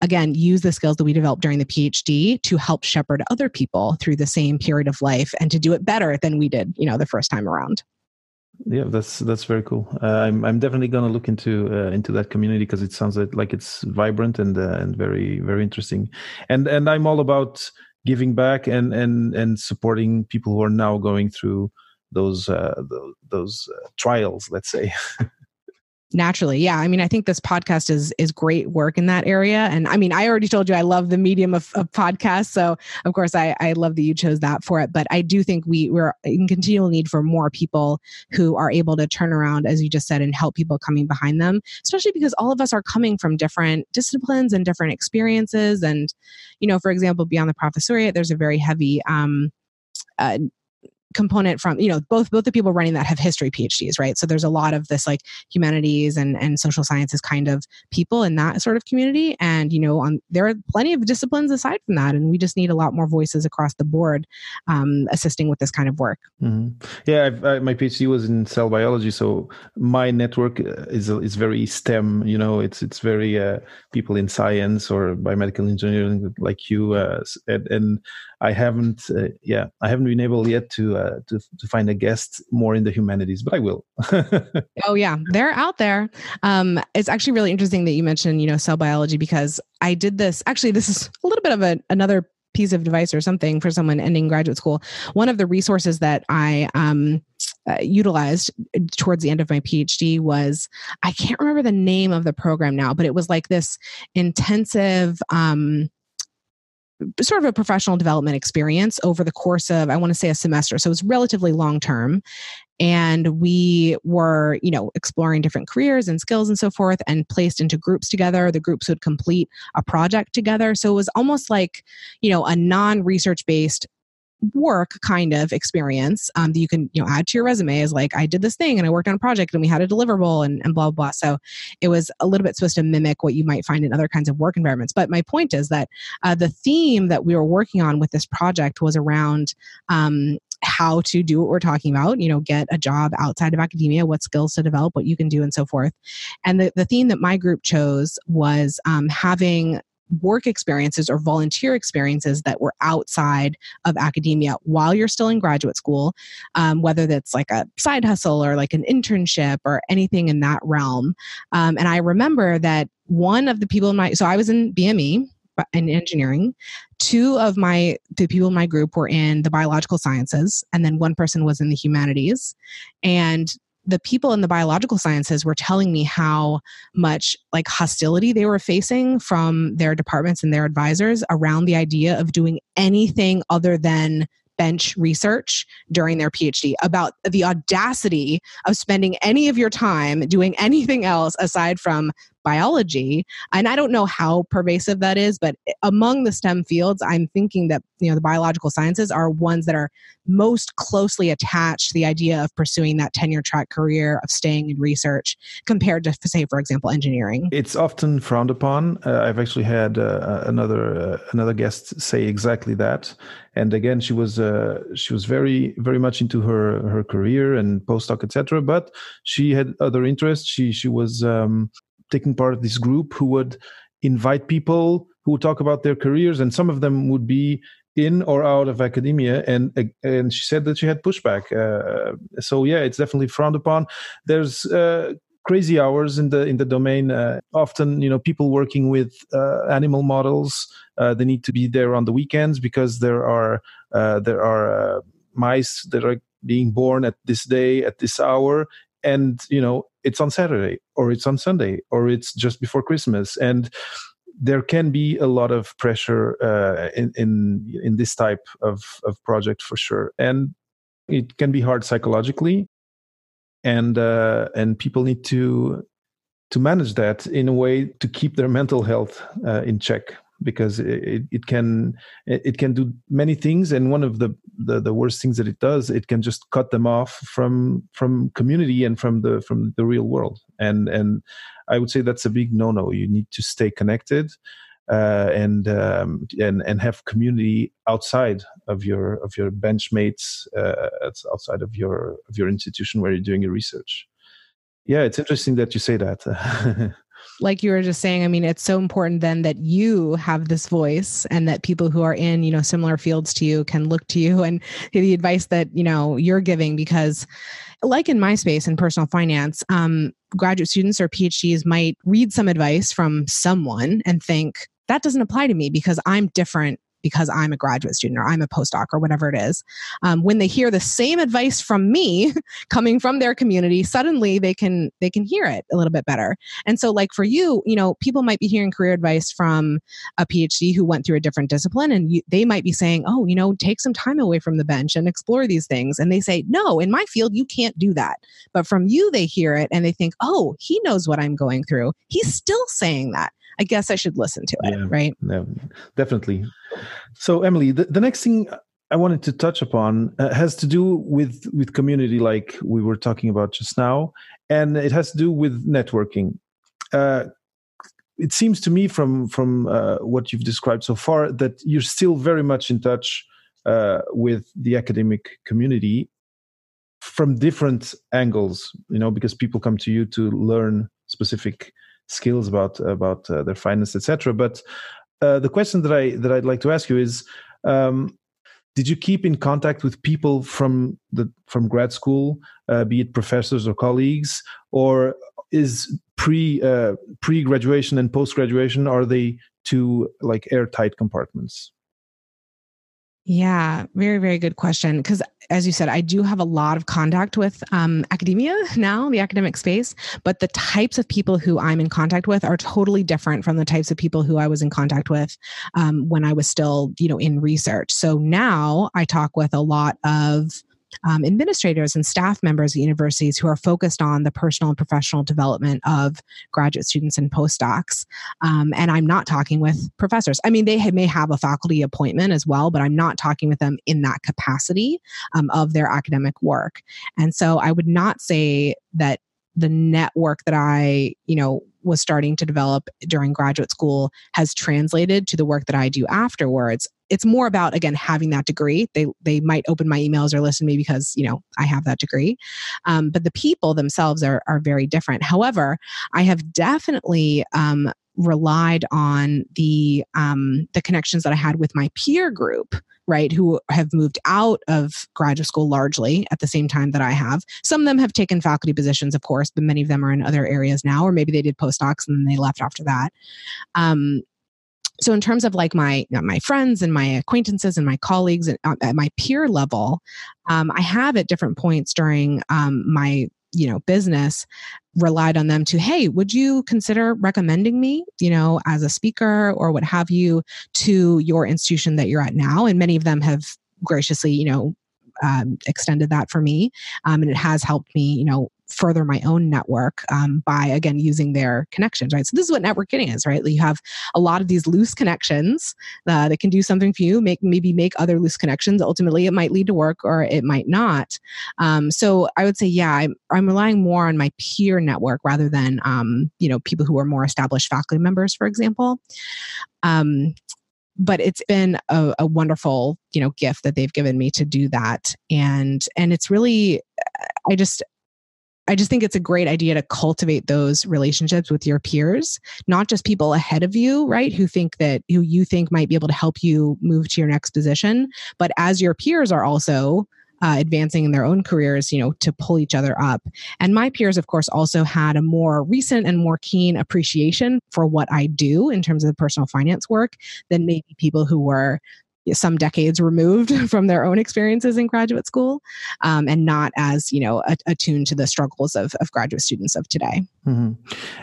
again, use the skills that we developed during the PhD to help shepherd other people through the same period of life and to do it better than we did, you know, the first time around yeah that's that's very cool. Uh, i'm i'm definitely going to look into uh, into that community because it sounds like it's vibrant and uh, and very very interesting. And and i'm all about giving back and and and supporting people who are now going through those uh, those, those uh, trials let's say naturally. Yeah i mean i think this podcast is is great work in that area. And i mean i already told you i love the medium of, of podcasts. So of course I, I love that you chose that for it. But i do think we we're in continual need for more people who are able to turn around as you just said and help people coming behind them especially because all of us are coming from different disciplines and different experiences. And you know for example beyond the professoriate there's a very heavy um, uh, component from you know both both the people running that have history phds right? So there's a lot of this like humanities and and social sciences kind of people in that sort of community. And you know on there are plenty of disciplines aside from that and we just need a lot more voices across the board um, assisting with this kind of work. Mm-hmm. yeah I, my phd was in cell biology so my network uh, is is very stem you know? It's it's very uh, people in science or biomedical engineering like you uh, and, and I haven't, uh, yeah, I haven't been able yet to, uh, to to find a guest more in the humanities, but I will. oh yeah, they're out there. Um, it's actually really interesting that you mentioned, you know, cell biology because I did this. Actually, this is a little bit of a, another piece of advice or something for someone ending graduate school. One of the resources that I um, uh, utilized towards the end of my PhD was I can't remember the name of the program now, but it was like this intensive. Um, sort of a professional development experience over the course of i want to say a semester. So it was relatively long term. And we were you know exploring different careers and skills and so forth and placed into groups together. The groups would complete a project together. So it was almost like you know a non-research based work kind of experience um, that you can you know add to your resume is like I did this thing and I worked on a project and we had a deliverable and, and blah, blah blah. So it was a little bit supposed to mimic what you might find in other kinds of work environments. But my point is that uh, the theme that we were working on with this project was around um, how to do what we're talking about you know get a job outside of academia what skills to develop what you can do and so forth and the, the theme that my group chose was um, having work experiences or volunteer experiences that were outside of academia while you're still in graduate school, um, whether that's like a side hustle or like an internship or anything in that realm. Um, and I remember that one of the people in my, so I was in BME in engineering. Two of my the people in my group were in the biological sciences, and then one person was in the humanities. And the people in the biological sciences were telling me how much like hostility they were facing from their departments and their advisors around the idea of doing anything other than bench research during their PhD about the audacity of spending any of your time doing anything else aside from biology and i don't know how pervasive that is but among the stem fields i'm thinking that you know the biological sciences are ones that are most closely attached to the idea of pursuing that tenure track career of staying in research compared to say for example engineering. It's often frowned upon. Uh, i've actually had uh, another uh, another guest say exactly that. And again she was uh, she was very very much into her her career and postdoc etc but she had other interests. She she was um, taking part of this group who would invite people who would talk about their careers, and some of them would be in or out of academia. And and she said that she had pushback. Uh, so yeah it's definitely frowned upon. There's uh, crazy hours in the in the domain. Uh, often you know people working with uh, animal models uh, they need to be there on the weekends because there are uh, there are mice that are being born at this day at this hour and you know it's on saturday or it's on sunday or it's just before christmas and there can be a lot of pressure uh, in, in in this type of of project for sure, and it can be hard psychologically, and uh, and people need to to manage that in a way to keep their mental health uh, in check because it, it can it can do many things and one of the, the, the worst things that it does it can just cut them off from from community and from the from the real world and and I would say that's a big no-no. You need to stay connected uh, and um, and and have community outside of your of your benchmates, uh, outside of your of your institution where you're doing your research. Yeah, it's interesting that you say that. like you were just saying i mean it's so important then that you have this voice and that people who are in you know similar fields to you can look to you and the advice that you know you're giving because like in my space in personal finance um, graduate students or phds might read some advice from someone and think that doesn't apply to me because i'm different because I'm a graduate student or I'm a postdoc or whatever it is. Um, when they hear the same advice from me coming from their community, suddenly they can they can hear it a little bit better. And so, like for you, you know, people might be hearing career advice from a PhD who went through a different discipline, and you, they might be saying, "Oh, you know, take some time away from the bench and explore these things." And they say, "No, in my field, you can't do that." But from you, they hear it and they think, "Oh, he knows what I'm going through. He's still saying that." I guess I should listen to it, yeah, right? Yeah, definitely. So, Emily, the, the next thing I wanted to touch upon uh, has to do with with community, like we were talking about just now, and it has to do with networking. Uh, it seems to me from from uh, what you've described so far that you're still very much in touch uh, with the academic community from different angles. You know, because people come to you to learn specific skills about about uh, their finance, etc. But uh, the question that I that I'd like to ask you is. Um, did you keep in contact with people from the from grad school, uh, be it professors or colleagues, or is pre uh, pre graduation and post graduation are they two like airtight compartments? Yeah, very, very good question. Because as you said, I do have a lot of contact with um, academia now, the academic space, but the types of people who I'm in contact with are totally different from the types of people who I was in contact with um, when I was still, you know, in research. So now I talk with a lot of um, administrators and staff members at universities who are focused on the personal and professional development of graduate students and postdocs. Um, and I'm not talking with professors. I mean, they may have a faculty appointment as well, but I'm not talking with them in that capacity um, of their academic work. And so I would not say that the network that I, you know, was starting to develop during graduate school has translated to the work that I do afterwards. It's more about again having that degree. They they might open my emails or listen to me because you know I have that degree, um, but the people themselves are are very different. However, I have definitely um, relied on the um, the connections that I had with my peer group right, who have moved out of graduate school largely at the same time that I have. Some of them have taken faculty positions, of course, but many of them are in other areas now, or maybe they did postdocs and they left after that. Um, so in terms of like my my friends and my acquaintances and my colleagues and, uh, at my peer level um, i have at different points during um, my you know business relied on them to hey would you consider recommending me you know as a speaker or what have you to your institution that you're at now and many of them have graciously you know um, extended that for me um, and it has helped me you know further my own network um, by again using their connections right? So this is what networking is right? You have a lot of these loose connections uh, that can do something for you make maybe make other loose connections. Ultimately it might lead to work or it might not. Um, so i would say yeah I'm, I'm relying more on my peer network rather than um, you know people who are more established faculty members for example. Um, but it's been a, a, wonderful you know gift that they've given me to do that. And and it's really i just I just think it's a great idea to cultivate those relationships with your peers, not just people ahead of you, right? Who think that who you think might be able to help you move to your next position, but as your peers are also uh, advancing in their own careers, you know, to pull each other up. And my peers, of course, also had a more recent and more keen appreciation for what I do in terms of the personal finance work than maybe people who were some decades removed from their own experiences in graduate school um, and not as you know attuned to the struggles of, of graduate students of today mm-hmm.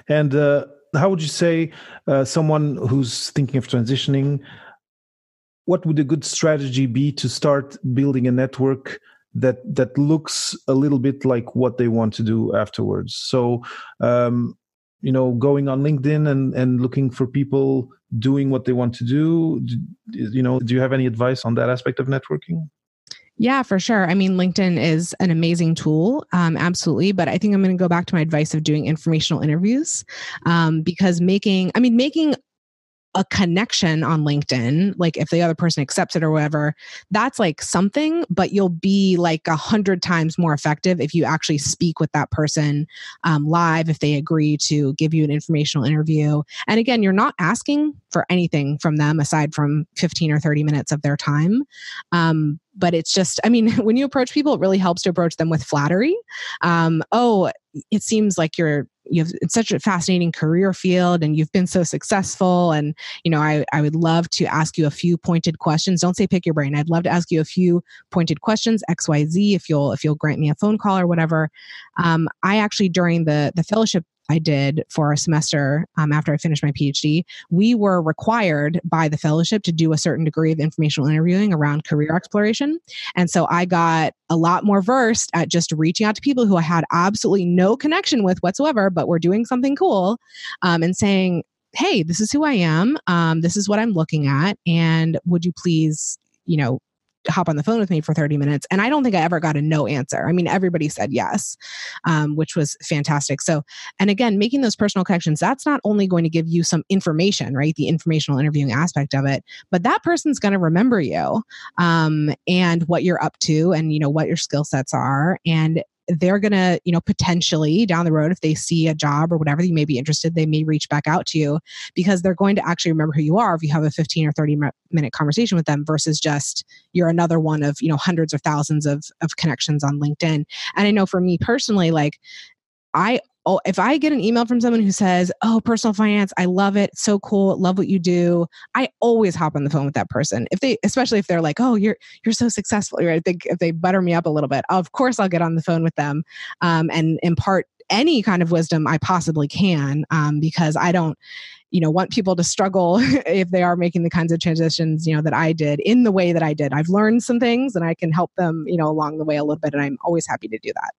and uh, how would you say uh, someone who's thinking of transitioning what would a good strategy be to start building a network that that looks a little bit like what they want to do afterwards so um, you know going on linkedin and and looking for people doing what they want to do you know do you have any advice on that aspect of networking yeah, for sure. I mean, LinkedIn is an amazing tool, um, absolutely. But I think I'm going to go back to my advice of doing informational interviews um, because making, I mean, making a connection on LinkedIn, like if the other person accepts it or whatever, that's like something, but you'll be like a hundred times more effective if you actually speak with that person um, live, if they agree to give you an informational interview. And again, you're not asking for anything from them aside from 15 or 30 minutes of their time. Um, but it's just, I mean, when you approach people, it really helps to approach them with flattery. Um, oh, it seems like you're you have it's such a fascinating career field and you've been so successful. And you know I, I would love to ask you a few pointed questions. Don't say pick your brain. I'd love to ask you a few pointed questions xyz if you'll if you'll grant me a phone call or whatever. Um, i actually during the the fellowship I did for a semester um, after I finished my PhD, we were required by the fellowship to do a certain degree of informational interviewing around career exploration. And so I got a lot more versed at just reaching out to people who I had absolutely no connection with whatsoever, but were doing something cool um, and saying, Hey, this is who I am. Um, this is what I'm looking at. And would you please, you know, hop on the phone with me for 30 minutes. And I don't think I ever got a no answer. I mean, everybody said yes, um, which was fantastic. So, and again, making those personal connections, that's not only going to give you some information, right? The informational interviewing aspect of it, but that person's going to remember you um, and what you're up to and, you know, what your skill sets are. And they're going to, you know, potentially down the road, if they see a job or whatever, you may be interested, they may reach back out to you because they're going to actually remember who you are if you have a 15 or 30 minute conversation with them versus just you're another one of, you know, hundreds or thousands of, of connections on LinkedIn. And I know for me personally, like I oh, if I get an email from someone who says, "Oh, personal finance, I love it, so cool, love what you do," I always hop on the phone with that person. If they, especially if they're like, "Oh, you're you're so successful," right? I think if they butter me up a little bit, of course I'll get on the phone with them um, and impart any kind of wisdom I possibly can um, because I don't you know want people to struggle if they are making the kinds of transitions you know that I did in the way that I did. I've learned some things and I can help them you know along the way a little bit and I'm always happy to do that.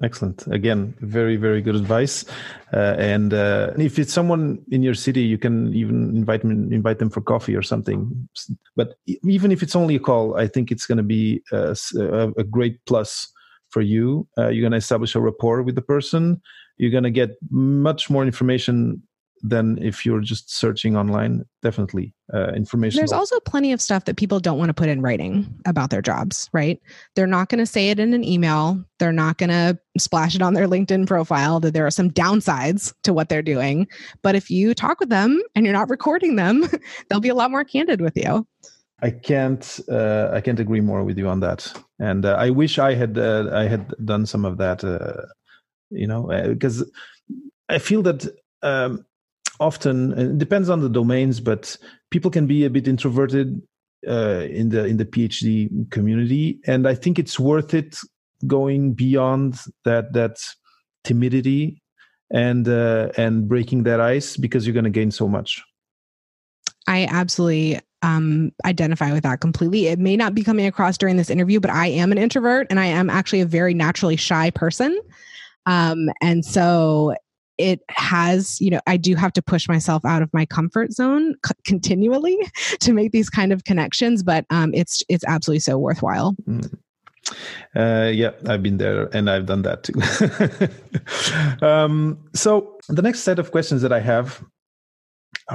Excellent. Again, very, very good advice. Uh, and uh, if it's someone in your city, you can even invite them, invite them for coffee or something. But even if it's only a call, I think it's going to be a, a, great plus for you. Uh, you're going to establish a rapport with the person. You're going to get much more information than if you're just searching online. Definitely uh, information. There's also plenty of stuff that people don't want to put in writing about their jobs, right? They're not going to say it in an email. They're not going to splash it on their LinkedIn profile that there are some downsides to what they're doing. But if you talk with them and you're not recording them, they'll be a lot more candid with you. I can't. Uh, I can't agree more with you on that. And uh, I wish I had. Uh, I had done some of that. Uh, you know, because I feel that um, often it depends on the domains but people can be a bit introverted uh, in the in the phd community and i think it's worth it going beyond that that timidity and uh, and breaking that ice because you're going to gain so much i absolutely um, identify with that completely. It may not be coming across during this interview, but I am an introvert and I am actually a very naturally shy person. Um, and so it has, you know, I do have to push myself out of my comfort zone c- continually to make these kind of connections, but um, it's it's absolutely so worthwhile. Mm. Uh, yeah, I've been there and I've done that too. um, so the next set of questions that I have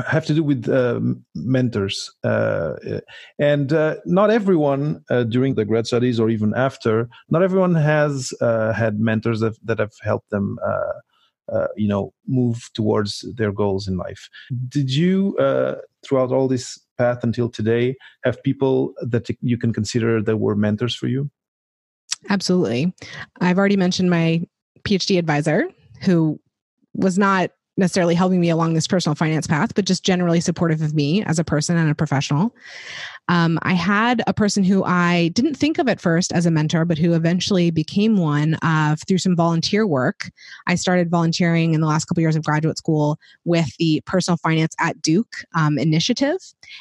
have to do with uh, mentors. Uh, and uh, not everyone uh, during the grad studies or even after, not everyone has uh, had mentors that, that have helped them. Uh, you know, move towards their goals in life. Did you, uh, throughout all this path until today, have people that you can consider that were mentors for you? Absolutely. I've already mentioned my PhD advisor, who was not necessarily helping me along this personal finance path, but just generally supportive of me as a person and a professional. Um, I had a person who I didn't think of at first as a mentor, but who eventually became one uh, through some volunteer work. I started volunteering in the last couple years of graduate school with the Personal Finance at Duke um, initiative.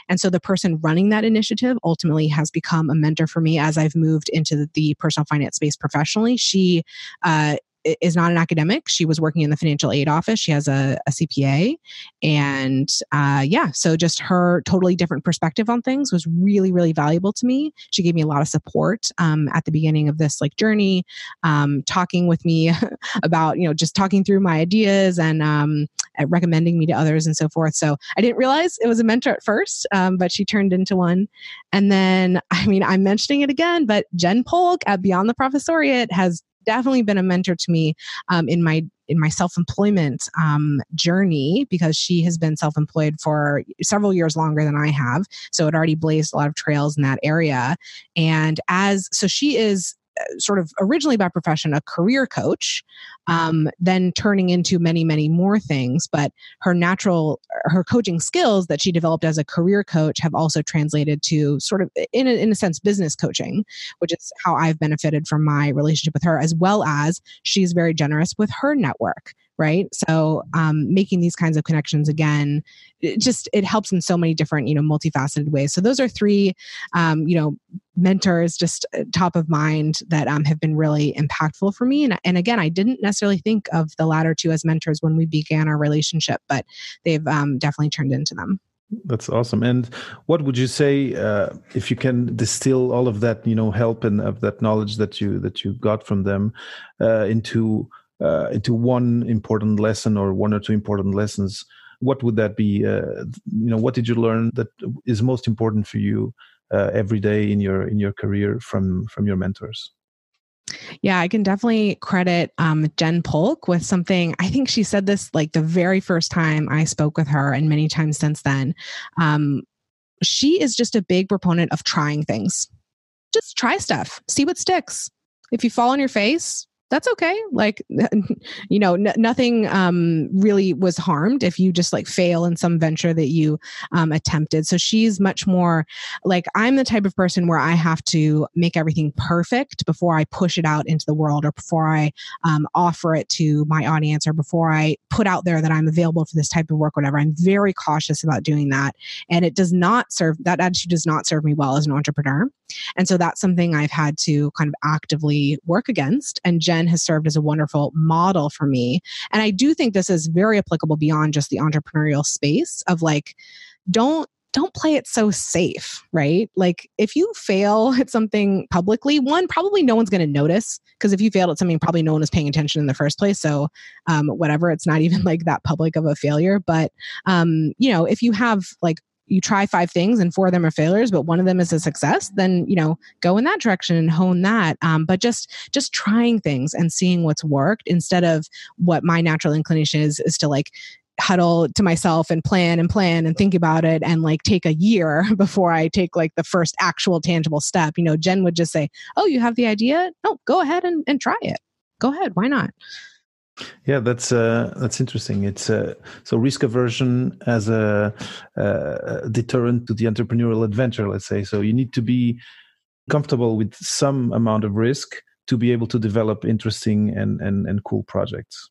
And so the person running that initiative ultimately has become a mentor for me as I've moved into the personal finance space professionally. She uh, is not an academic. She was working in the financial aid office. She has a, a CPA. And uh, yeah, so just her totally different perspective on things was really, really valuable to me. She gave me a lot of support um, at the beginning of this like journey, um, talking with me about, you know, just talking through my ideas and um, recommending me to others and so forth. So I didn't realize it was a mentor at first, um, but she turned into one. And then, I mean, I'm mentioning it again, but Jen Polk at Beyond the Professoriate has definitely been a mentor to me um, in my in my self-employment um, journey because she has been self-employed for several years longer than i have. So it already blazed a lot of trails in that area. And as so she is sort of originally by profession a career coach um, then turning into many many more things. But her natural her coaching skills that she developed as a career coach have also translated to sort of in a, in a sense business coaching which is how i've benefited from my relationship with her as well as she's very generous with her network right? So um, making these kinds of connections again it just it helps in so many different you know multifaceted ways. So those are three um, you know mentors just uh, top of mind that um, have been really impactful for me. And, and again i didn't necessarily think of the latter two as mentors when we began our relationship but they've um, definitely turned into them. That's awesome. And what would you say uh, if you can distill all of that you know help and of that knowledge that you that you got from them uh, into uh, into one important lesson or one or two important lessons what would that be uh, you know what did you learn that is most important for you uh, every day in your in your career from from your mentors yeah, I can definitely credit um, Jen Polk with something. I think she said this like the very first time I spoke with her, and many times since then. Um, she is just a big proponent of trying things. Just try stuff, see what sticks. If you fall on your face, that's okay. Like, you know, n- nothing um, really was harmed if you just like fail in some venture that you um, attempted. So she's much more like I'm the type of person where I have to make everything perfect before I push it out into the world or before I um, offer it to my audience or before I put out there that I'm available for this type of work, whatever. I'm very cautious about doing that. And it does not serve, that attitude does not serve me well as an entrepreneur. And so that's something I've had to kind of actively work against. And Jen has served as a wonderful model for me. And I do think this is very applicable beyond just the entrepreneurial space of like, don't don't play it so safe, right? Like if you fail at something publicly, one, probably no one's going to notice because if you failed at something, probably no one was paying attention in the first place. So, um, whatever, it's not even like that public of a failure. But, um, you know, if you have like you try five things and four of them are failures but one of them is a success then you know go in that direction and hone that um, but just just trying things and seeing what's worked instead of what my natural inclination is is to like huddle to myself and plan and plan and think about it and like take a year before I take like the first actual tangible step. You know, Jen would just say, Oh, you have the idea? No, go ahead and, and try it. Go ahead. Why not? Yeah, that's uh, that's interesting. It's uh, so risk aversion as a, uh, deterrent to the entrepreneurial adventure. Let's say so. You need to be comfortable with some amount of risk to be able to develop interesting and and, and cool projects.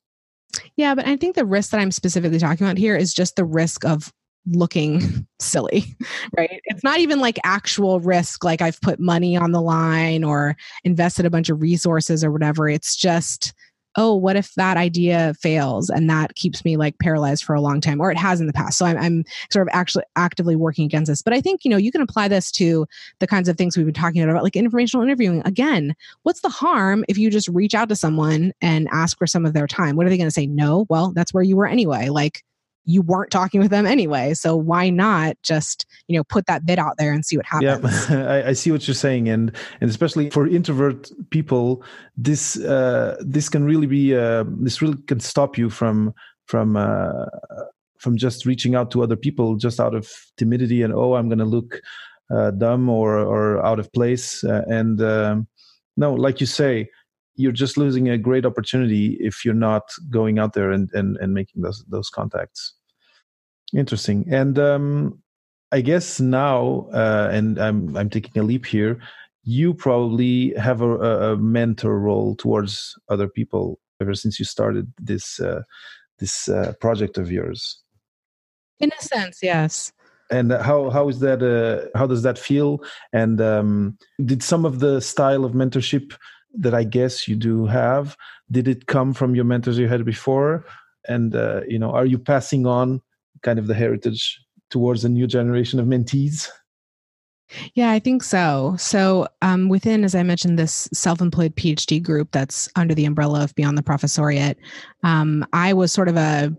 Yeah, but I think the risk that I'm specifically talking about here is just the risk of looking silly, right? It's not even like actual risk, like I've put money on the line or invested a bunch of resources or whatever. It's just oh, what if that idea fails and that keeps me like paralyzed for a long time, or it has in the past. So I'm, I'm sort of actually actively working against this. But I think, you know, you can apply this to the kinds of things we've been talking about, like informational interviewing. Again, what's the harm if you just reach out to someone and ask for some of their time? What are they going to say? No. Well, that's where you were anyway. Like, you weren't talking with them anyway. So why not just, you know, put that bid out there and see what happens? Yeah, I, I, see what you're saying. And, and especially for introvert people, this, uh, this can really be, uh, this really can stop you from, from, uh, from just reaching out to other people just out of timidity and, oh, I'm going to look uh, dumb or, or out of place. Uh, and um, no, like you say, you're just losing a great opportunity if you're not going out there and and, and making those those contacts. Interesting. And um i guess now uh and i'm i'm taking a leap here you probably have a, a mentor role towards other people ever since you started this uh this uh, project of yours. In a sense yes. And how how is that uh, how does that feel? And um, did some of the style of mentorship that I guess you do have. Did it come from your mentors you had before? And uh, you know, are you passing on kind of the heritage towards a new generation of mentees? Yeah, I think so. So, um, within, as I mentioned, this self employed PhD group that's under the umbrella of Beyond the Professoriate, um, I was sort of a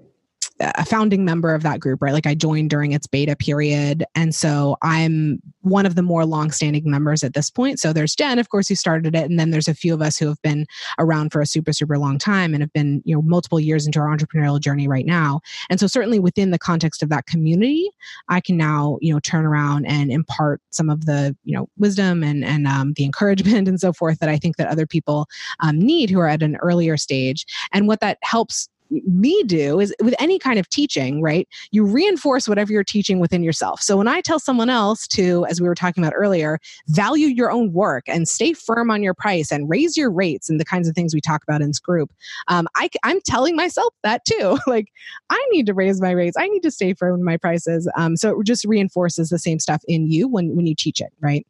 a founding member of that group, right? Like I joined during its beta period. And so I'm one of the more longstanding members at this point. So there's Jen, of course, who started it. And then there's a few of us who have been around for a super, super long time and have been, you know, multiple years into our entrepreneurial journey right now. And so certainly within the context of that community, I can now, you know, turn around and impart some of the, you know, wisdom and, and um, the encouragement and so forth that I think that other people um, need who are at an earlier stage. And what that helps me do is with any kind of teaching, right? You reinforce whatever you're teaching within yourself. So when I tell someone else to, as we were talking about earlier, value your own work and stay firm on your price and raise your rates and the kinds of things we talk about in this group, um, I, I'm telling myself that too. like, I need to raise my rates. I need to stay firm in my prices. Um, so it just reinforces the same stuff in you when, when you teach it, right?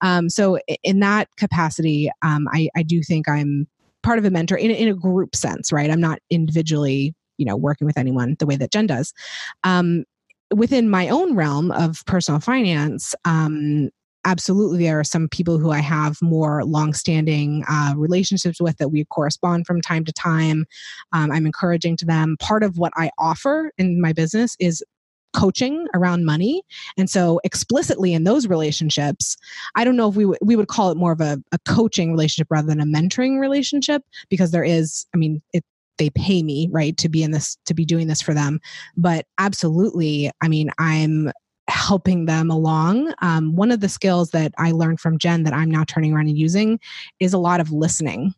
Um, so in that capacity, um, I, I do think I'm part of a mentor in, in a group sense, right? I'm not individually, you know, working with anyone the way that Jen does. Um, within my own realm of personal finance, um, absolutely there are some people who I have more longstanding uh, relationships with that we correspond from time to time. Um, I'm encouraging to them. Part of what I offer in my business is coaching around money. And so explicitly in those relationships, I don't know if we, w- we would call it more of a, a coaching relationship rather than a mentoring relationship because there is, I mean, it, they pay me right to be in this to be doing this for them but absolutely i mean i'm helping them along. Um, one of the skills that I learned from Jen that I'm now turning around and using is a lot of listening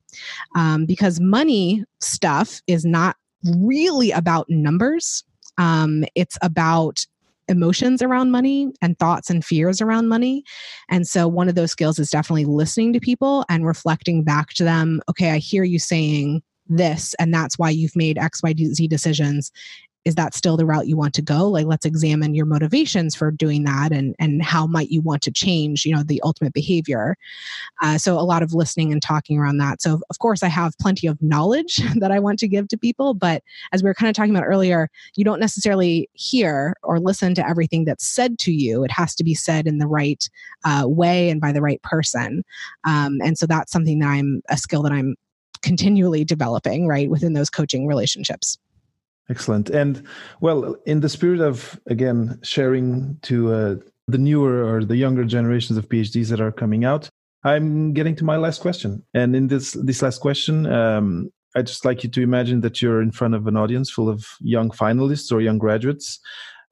um, because money stuff is not really about numbers. Um, it's about emotions around money and thoughts and fears around money. And so one of those skills is definitely listening to people and reflecting back to them, okay, I hear you saying this and that's why you've made xyz decisions is that still the route you want to go? Like let's examine your motivations for doing that and and how might you want to change you know the ultimate behavior. Uh, so a lot of listening and talking around that. So of course i have plenty of knowledge that i want to give to people but as we were kind of talking about earlier you don't necessarily hear or listen to everything that's said to you. It has to be said in the right uh, way and by the right person. Um, and so that's something that i'm a skill that i'm continually developing right within those coaching relationships Excellent. And well, in the spirit of again sharing to uh, the newer or the younger generations of PhDs that are coming out, I'm getting to my last question. And in this this last question, um, I'd just like you to imagine that you're in front of an audience full of young finalists or young graduates.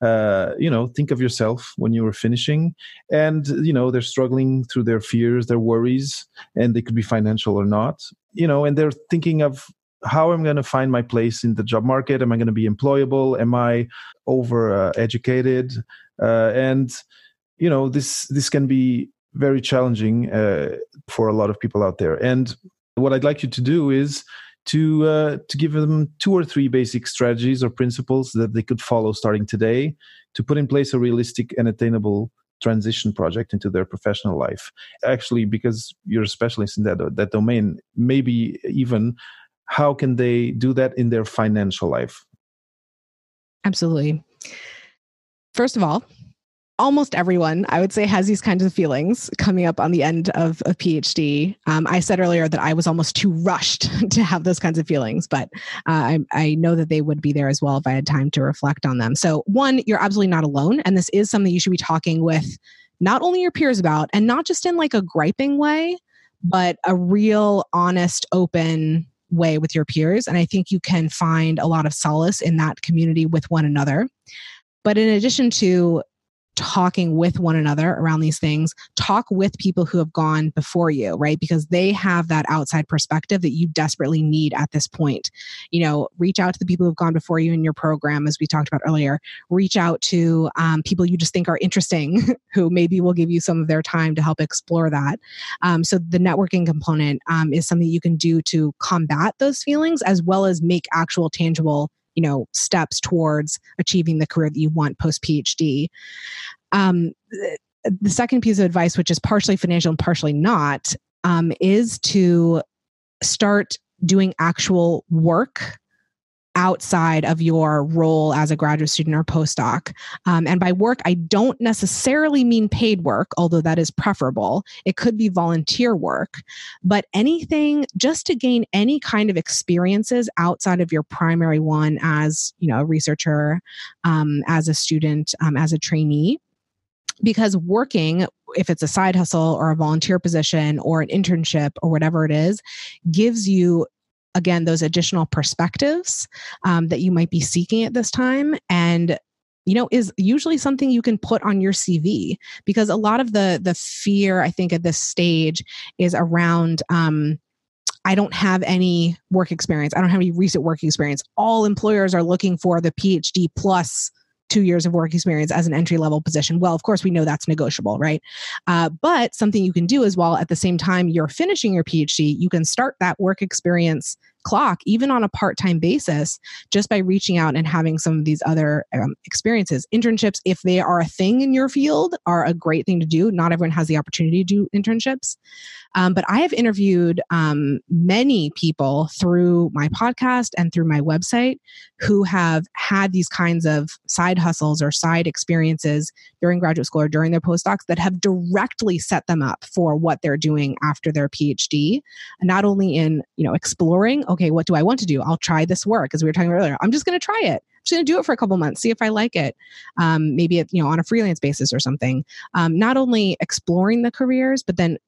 Uh, you know, think of yourself when you were finishing, and you know they're struggling through their fears, their worries, and they could be financial or not. You know, and they're thinking of how am I going to find my place in the job market? Am I going to be employable? Am I over uh, educated? Uh, and you know this this can be very challenging uh, for a lot of people out there. And what I'd like you to do is to uh, to give them two or three basic strategies or principles that they could follow starting today to put in place a realistic and attainable transition project into their professional life actually because you're a specialist in that that domain maybe even how can they do that in their financial life? Absolutely. First of all, almost everyone i would say has these kinds of feelings coming up on the end of a phd um, i said earlier that i was almost too rushed to have those kinds of feelings but uh, I, I know that they would be there as well if i had time to reflect on them so one you're absolutely not alone and this is something you should be talking with not only your peers about and not just in like a griping way but a real honest open way with your peers and i think you can find a lot of solace in that community with one another. But in addition to talking with one another around these things. Talk with people who have gone before you right? Because they have that outside perspective that you desperately need at this point. You know reach out to the people who've gone before you in your program as we talked about earlier. Reach out to um, people you just think are interesting who maybe will give you some of their time to help explore that. Um, so the networking component um, is something you can do to combat those feelings as well as make actual tangible you know steps towards achieving the career that you want post phd um, the second piece of advice which is partially financial and partially not um, is to start doing actual work outside of your role as a graduate student or postdoc. Um, and by work, I don't necessarily mean paid work, although that is preferable. It could be volunteer work, but anything just to gain any kind of experiences outside of your primary one as you know a researcher, um, as a student, um, as a trainee. Because working if it's a side hustle or a volunteer position or an internship or whatever it is, gives you again those additional perspectives um, that you might be seeking at this time and you know is usually something you can put on your cv because a lot of the the fear i think at this stage is around um, I don't have any work experience. I don't have any recent work experience. All employers are looking for the PhD plus two years of work experience as an entry level position. Well, of course, we know that's negotiable, right? Uh, but something you can do is while at the same time you're finishing your PhD, you can start that work experience clock, even on a part time basis, just by reaching out and having some of these other um, experiences. Internships, if they are a thing in your field, are a great thing to do. Not everyone has the opportunity to do internships. Um, but I have interviewed um, many people through my podcast and through my website who have had these kinds of side hustles or side experiences during graduate school or during their postdocs that have directly set them up for what they're doing after their PhD. Not only in you know exploring, okay, what do I want to do? I'll try this work, as we were talking earlier. I'm just going to try it. I'm just going to do it for a couple months, see if I like it. Um, maybe it, you know on a freelance basis or something. Um, not only exploring the careers, but then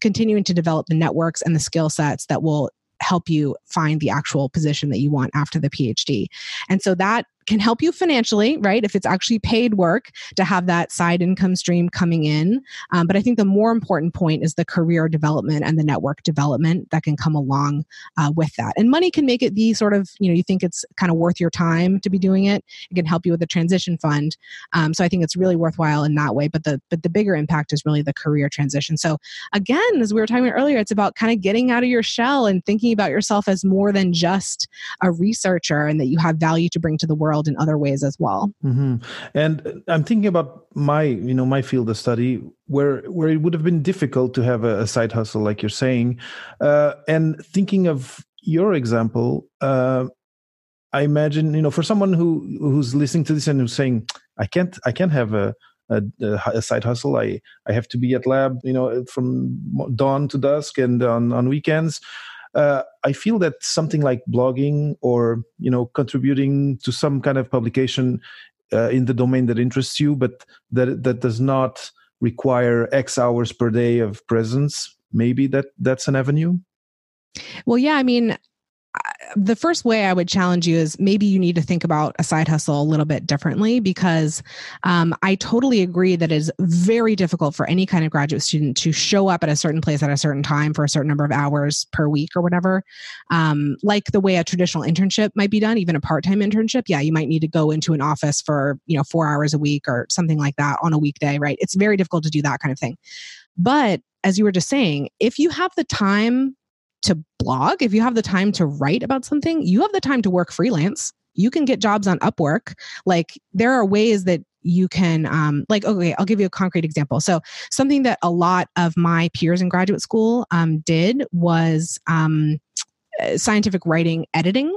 continuing to develop the networks and the skill sets that will help you find the actual position that you want after the PhD. And so that can help you financially, right? If it's actually paid work to have that side income stream coming in. Um, but I think the more important point is the career development and the network development that can come along uh, with that. And money can make it the sort of, you know, you think it's kind of worth your time to be doing it. It can help you with the transition fund. Um, so I think it's really worthwhile in that way. But the but the bigger impact is really the career transition. So again, as we were talking earlier, it's about kind of getting out of your shell and thinking about yourself as more than just a researcher and that you have value to bring to the world world in other ways as well. Mm-hmm. And I'm thinking about my, you know, my field of study where where it would have been difficult to have a, a side hustle, like you're saying, uh, and thinking of your example. Uh, I imagine, you know, for someone who who's listening to this and who's saying, "I can't, I can't have a, a, a, side hustle. I I have to be at lab, you know, from dawn to dusk and on on weekends." Uh, I feel that something like blogging or you know contributing to some kind of publication uh, in the domain that interests you, but that that does not require X hours per day of presence, maybe that that's an avenue. Well, yeah, I mean, the first way I would challenge you is maybe you need to think about a side hustle a little bit differently because um, I totally agree that it is very difficult for any kind of graduate student to show up at a certain place at a certain time for a certain number of hours per week or whatever. Um, like the way a traditional internship might be done, even a part time internship. Yeah, you might need to go into an office for, you know, four hours a week or something like that on a weekday, right? It's very difficult to do that kind of thing. But as you were just saying, if you have the time to blog, if you have the time to write about something, you have the time to work freelance. You can get jobs on Upwork. Like there are ways that you can um, like okay i'll give you a concrete example so something that a lot of my peers in graduate school um, did was um, uh, scientific writing editing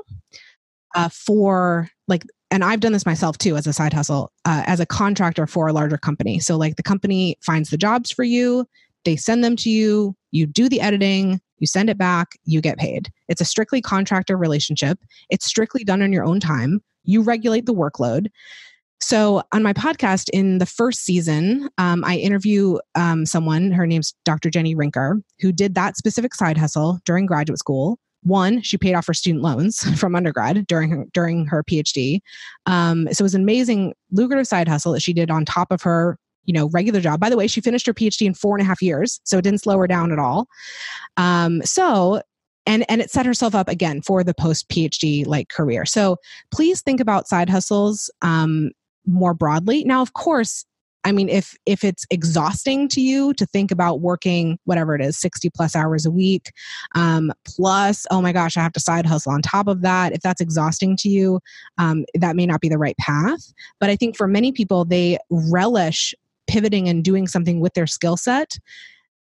uh, for like and I've done this myself too as a side hustle, uh, as a contractor for a larger company. So, like, the company finds the jobs for you, they send them to you, you do the editing, you send it back, you get paid. It's a strictly contractor relationship. It's strictly done on your own time. You regulate the workload. So, on my podcast in the first season, um, I interview um, someone, her name's Dr. Jenny Rinker, who did that specific side hustle during graduate school. One, she paid off her student loans from undergrad during her, during her PhD. Um, so it was an amazing, lucrative side hustle that she did on top of her you know regular job by the way she finished her phd in four and a half years so it didn't slow her down at all um, so and and it set herself up again for the post phd like career so please think about side hustles um, more broadly now of course I mean, if if it's exhausting to you to think about working whatever it is, sixty plus hours a week, um, plus oh my gosh, I have to side hustle on top of that. If that's exhausting to you, um, that may not be the right path. But I think for many people, they relish pivoting and doing something with their skill set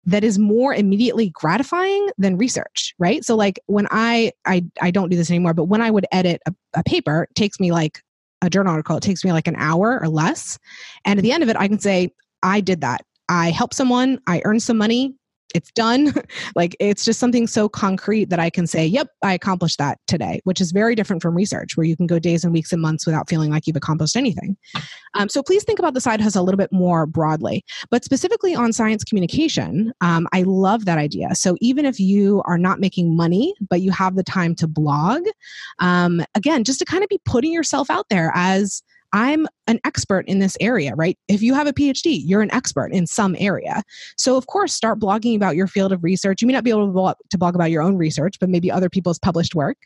that is more immediately gratifying than research right? So like when i i, I don't do this anymore but when i would edit a, a paper it takes me like a journal article it takes me like an hour or less. And at the end of it i can say i did that. I helped someone. I earned some money it's done. like it's just something so concrete that I can say, yep, I accomplished that today, which is very different from research where you can go days and weeks and months without feeling like you've accomplished anything. Um, so please think about the side hustle a little bit more broadly. But specifically on science communication, um, I love that idea. So even if you are not making money, but you have the time to blog, um, again, just to kind of be putting yourself out there as I'm an expert in this area, right? If you have a PhD, you're an expert in some area. So, of course, start blogging about your field of research. You may not be able to blog, about your own research, but maybe other people's published work.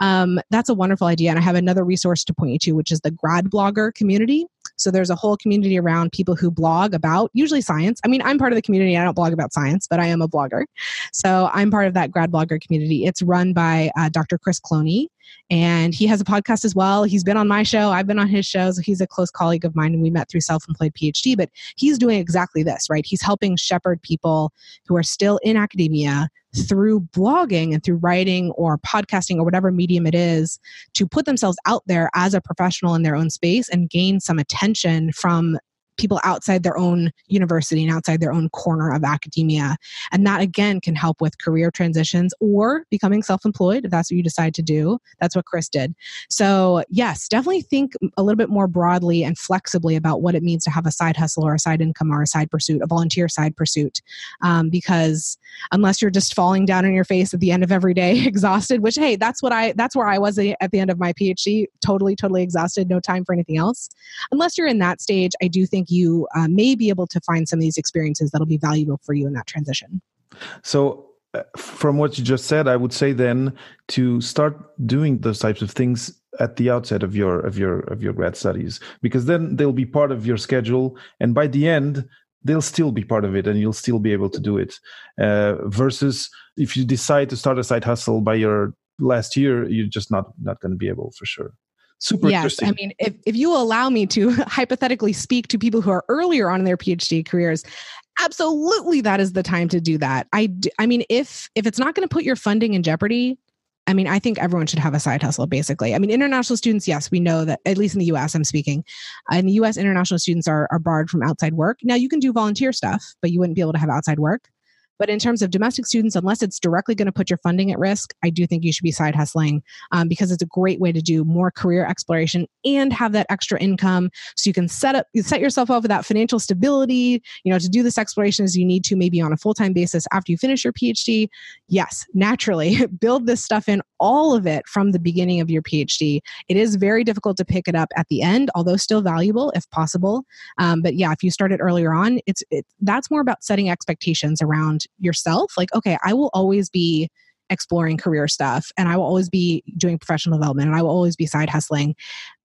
Um, that's a wonderful idea. And I have another resource to point you to, which is the grad blogger community. So there's a whole community around people who blog about usually science. I mean, I'm part of the community. I don't blog about science, but I am a blogger. So I'm part of that grad blogger community. It's run by uh, Dr. Chris Cloney, and he has a podcast as well. He's been on my show. I've been on his show. So he's a close colleague of mine, and we met through Self Employed PhD. But he's doing exactly this, right? He's helping shepherd people who are still in academia through blogging and through writing or podcasting or whatever medium it is to put themselves out there as a professional in their own space and gain some attention from people outside their own university and outside their own corner of academia. And that again can help with career transitions or becoming self employed if that's what you decide to do. That's what Chris did. So, yes, definitely think a little bit more broadly and flexibly about what it means to have a side hustle or a side income or a side pursuit, a volunteer side pursuit. Um, because unless you're just falling down on your face at the end of every day, exhausted, which, hey, that's what I, that's where I was at the end of my PhD, totally, totally exhausted, no time for anything else. Unless you're in that stage, I do think think you uh, may be able to find some of these experiences that'll be valuable for you in that transition. So, uh, from what you just said, I would say then to start doing those types of things at the outset of your of your of your grad studies, because then they'll be part of your schedule, and by the end, they'll still be part of it, and you'll still be able to do it. Uh, versus if you decide to start a side hustle by your last year, you're just not not going to be able for sure super yes, I mean, if, if you allow me to hypothetically speak to people who are earlier on in their PhD careers, absolutely that is the time to do that. I, do, I mean, if if it's not going to put your funding in jeopardy, I mean, I think everyone should have a side hustle, basically. I mean, international students, yes, we know that, at least in the US, I'm speaking. Uh, in the US, international students are, are barred from outside work. Now, you can do volunteer stuff, but you wouldn't be able to have outside work. But in terms of domestic students, unless it's directly going to put your funding at risk, I do think you should be side hustling um, because it's a great way to do more career exploration and have that extra income so you can set up set yourself up with that financial stability, you know, to do this exploration as you need to maybe on a full-time basis after you finish your PhD. Yes, naturally, build this stuff in all of it from the beginning of your PhD. It is very difficult to pick it up at the end, although still valuable if possible. Um, but yeah, if you started earlier on, it's it, that's more about setting expectations around yourself like okay i will always be exploring career stuff and i will always be doing professional development and i will always be side hustling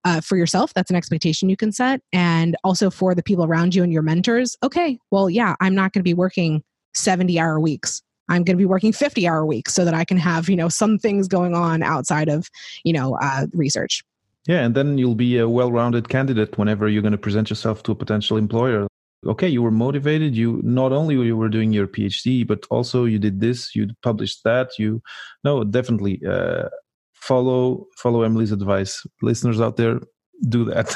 uh, for yourself. That's an expectation you can set. And also for the people around you and your mentors okay well yeah i'm not going to be working 70 hour weeks. I'm going to be working 50 hour weeks so that i can have you know some things going on outside of you know uh, research. Yeah and then you'll be a well-rounded candidate whenever you're going to present yourself to a potential employer okay you were motivated you not only you were doing your phd but also you did this you published that you no definitely uh, follow follow Emily's advice. Listeners out there, do that.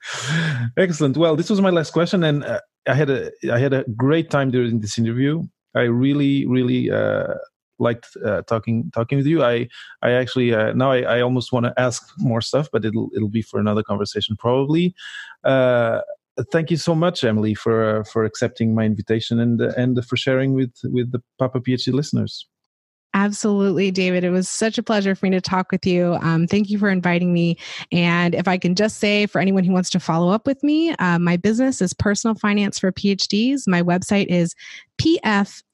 Excellent. Well, this was my last question, and uh, I had a I had a great time during this interview. I really, really uh, liked uh, talking talking with you. I I actually uh, now I, I almost want to ask more stuff, but it'll it'll be for another conversation probably. Uh, thank you so much, Emily, for uh, for accepting my invitation and and for sharing with with the Papa PhD listeners. Absolutely, David. It was such a pleasure for me to talk with you. Um, thank you for inviting me. And if I can just say for anyone who wants to follow up with me, uh, my business is Personal Finance for PhDs. My website is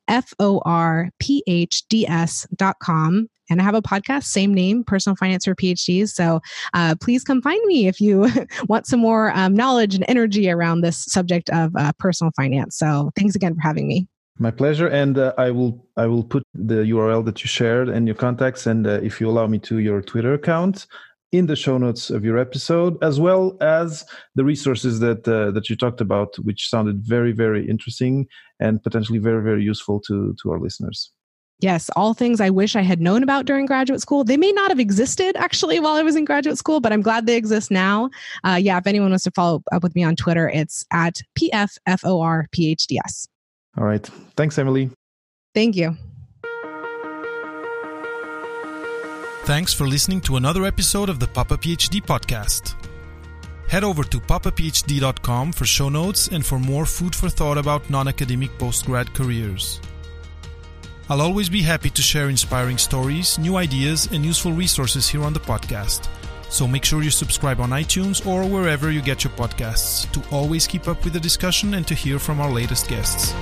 pfforphds.com. And I have a podcast, same name, Personal Finance for PhDs. So uh, please come find me if you want some more um, knowledge and energy around this subject of uh, personal finance. So thanks again for having me. My pleasure, and uh, I will I will put the URL that you shared and your contacts, and uh, if you allow me to, your Twitter account in the show notes of your episode, as well as the resources that uh, that you talked about, which sounded very very interesting and potentially very very useful to to our listeners. Yes, all things I wish I had known about during graduate school. They may not have existed actually while I was in graduate school, but I'm glad they exist now. Uh, yeah, if anyone wants to follow up with me on Twitter, it's at PFFORPHDS. All right. Thanks, Emily. Thank you. Thanks for listening to another episode of the Papa PhD podcast. Head over to papaphd.com for show notes and for more food for thought about non academic postgrad careers. I'll always be happy to share inspiring stories, new ideas, and useful resources here on the podcast. So make sure you subscribe on iTunes or wherever you get your podcasts to always keep up with the discussion and to hear from our latest guests.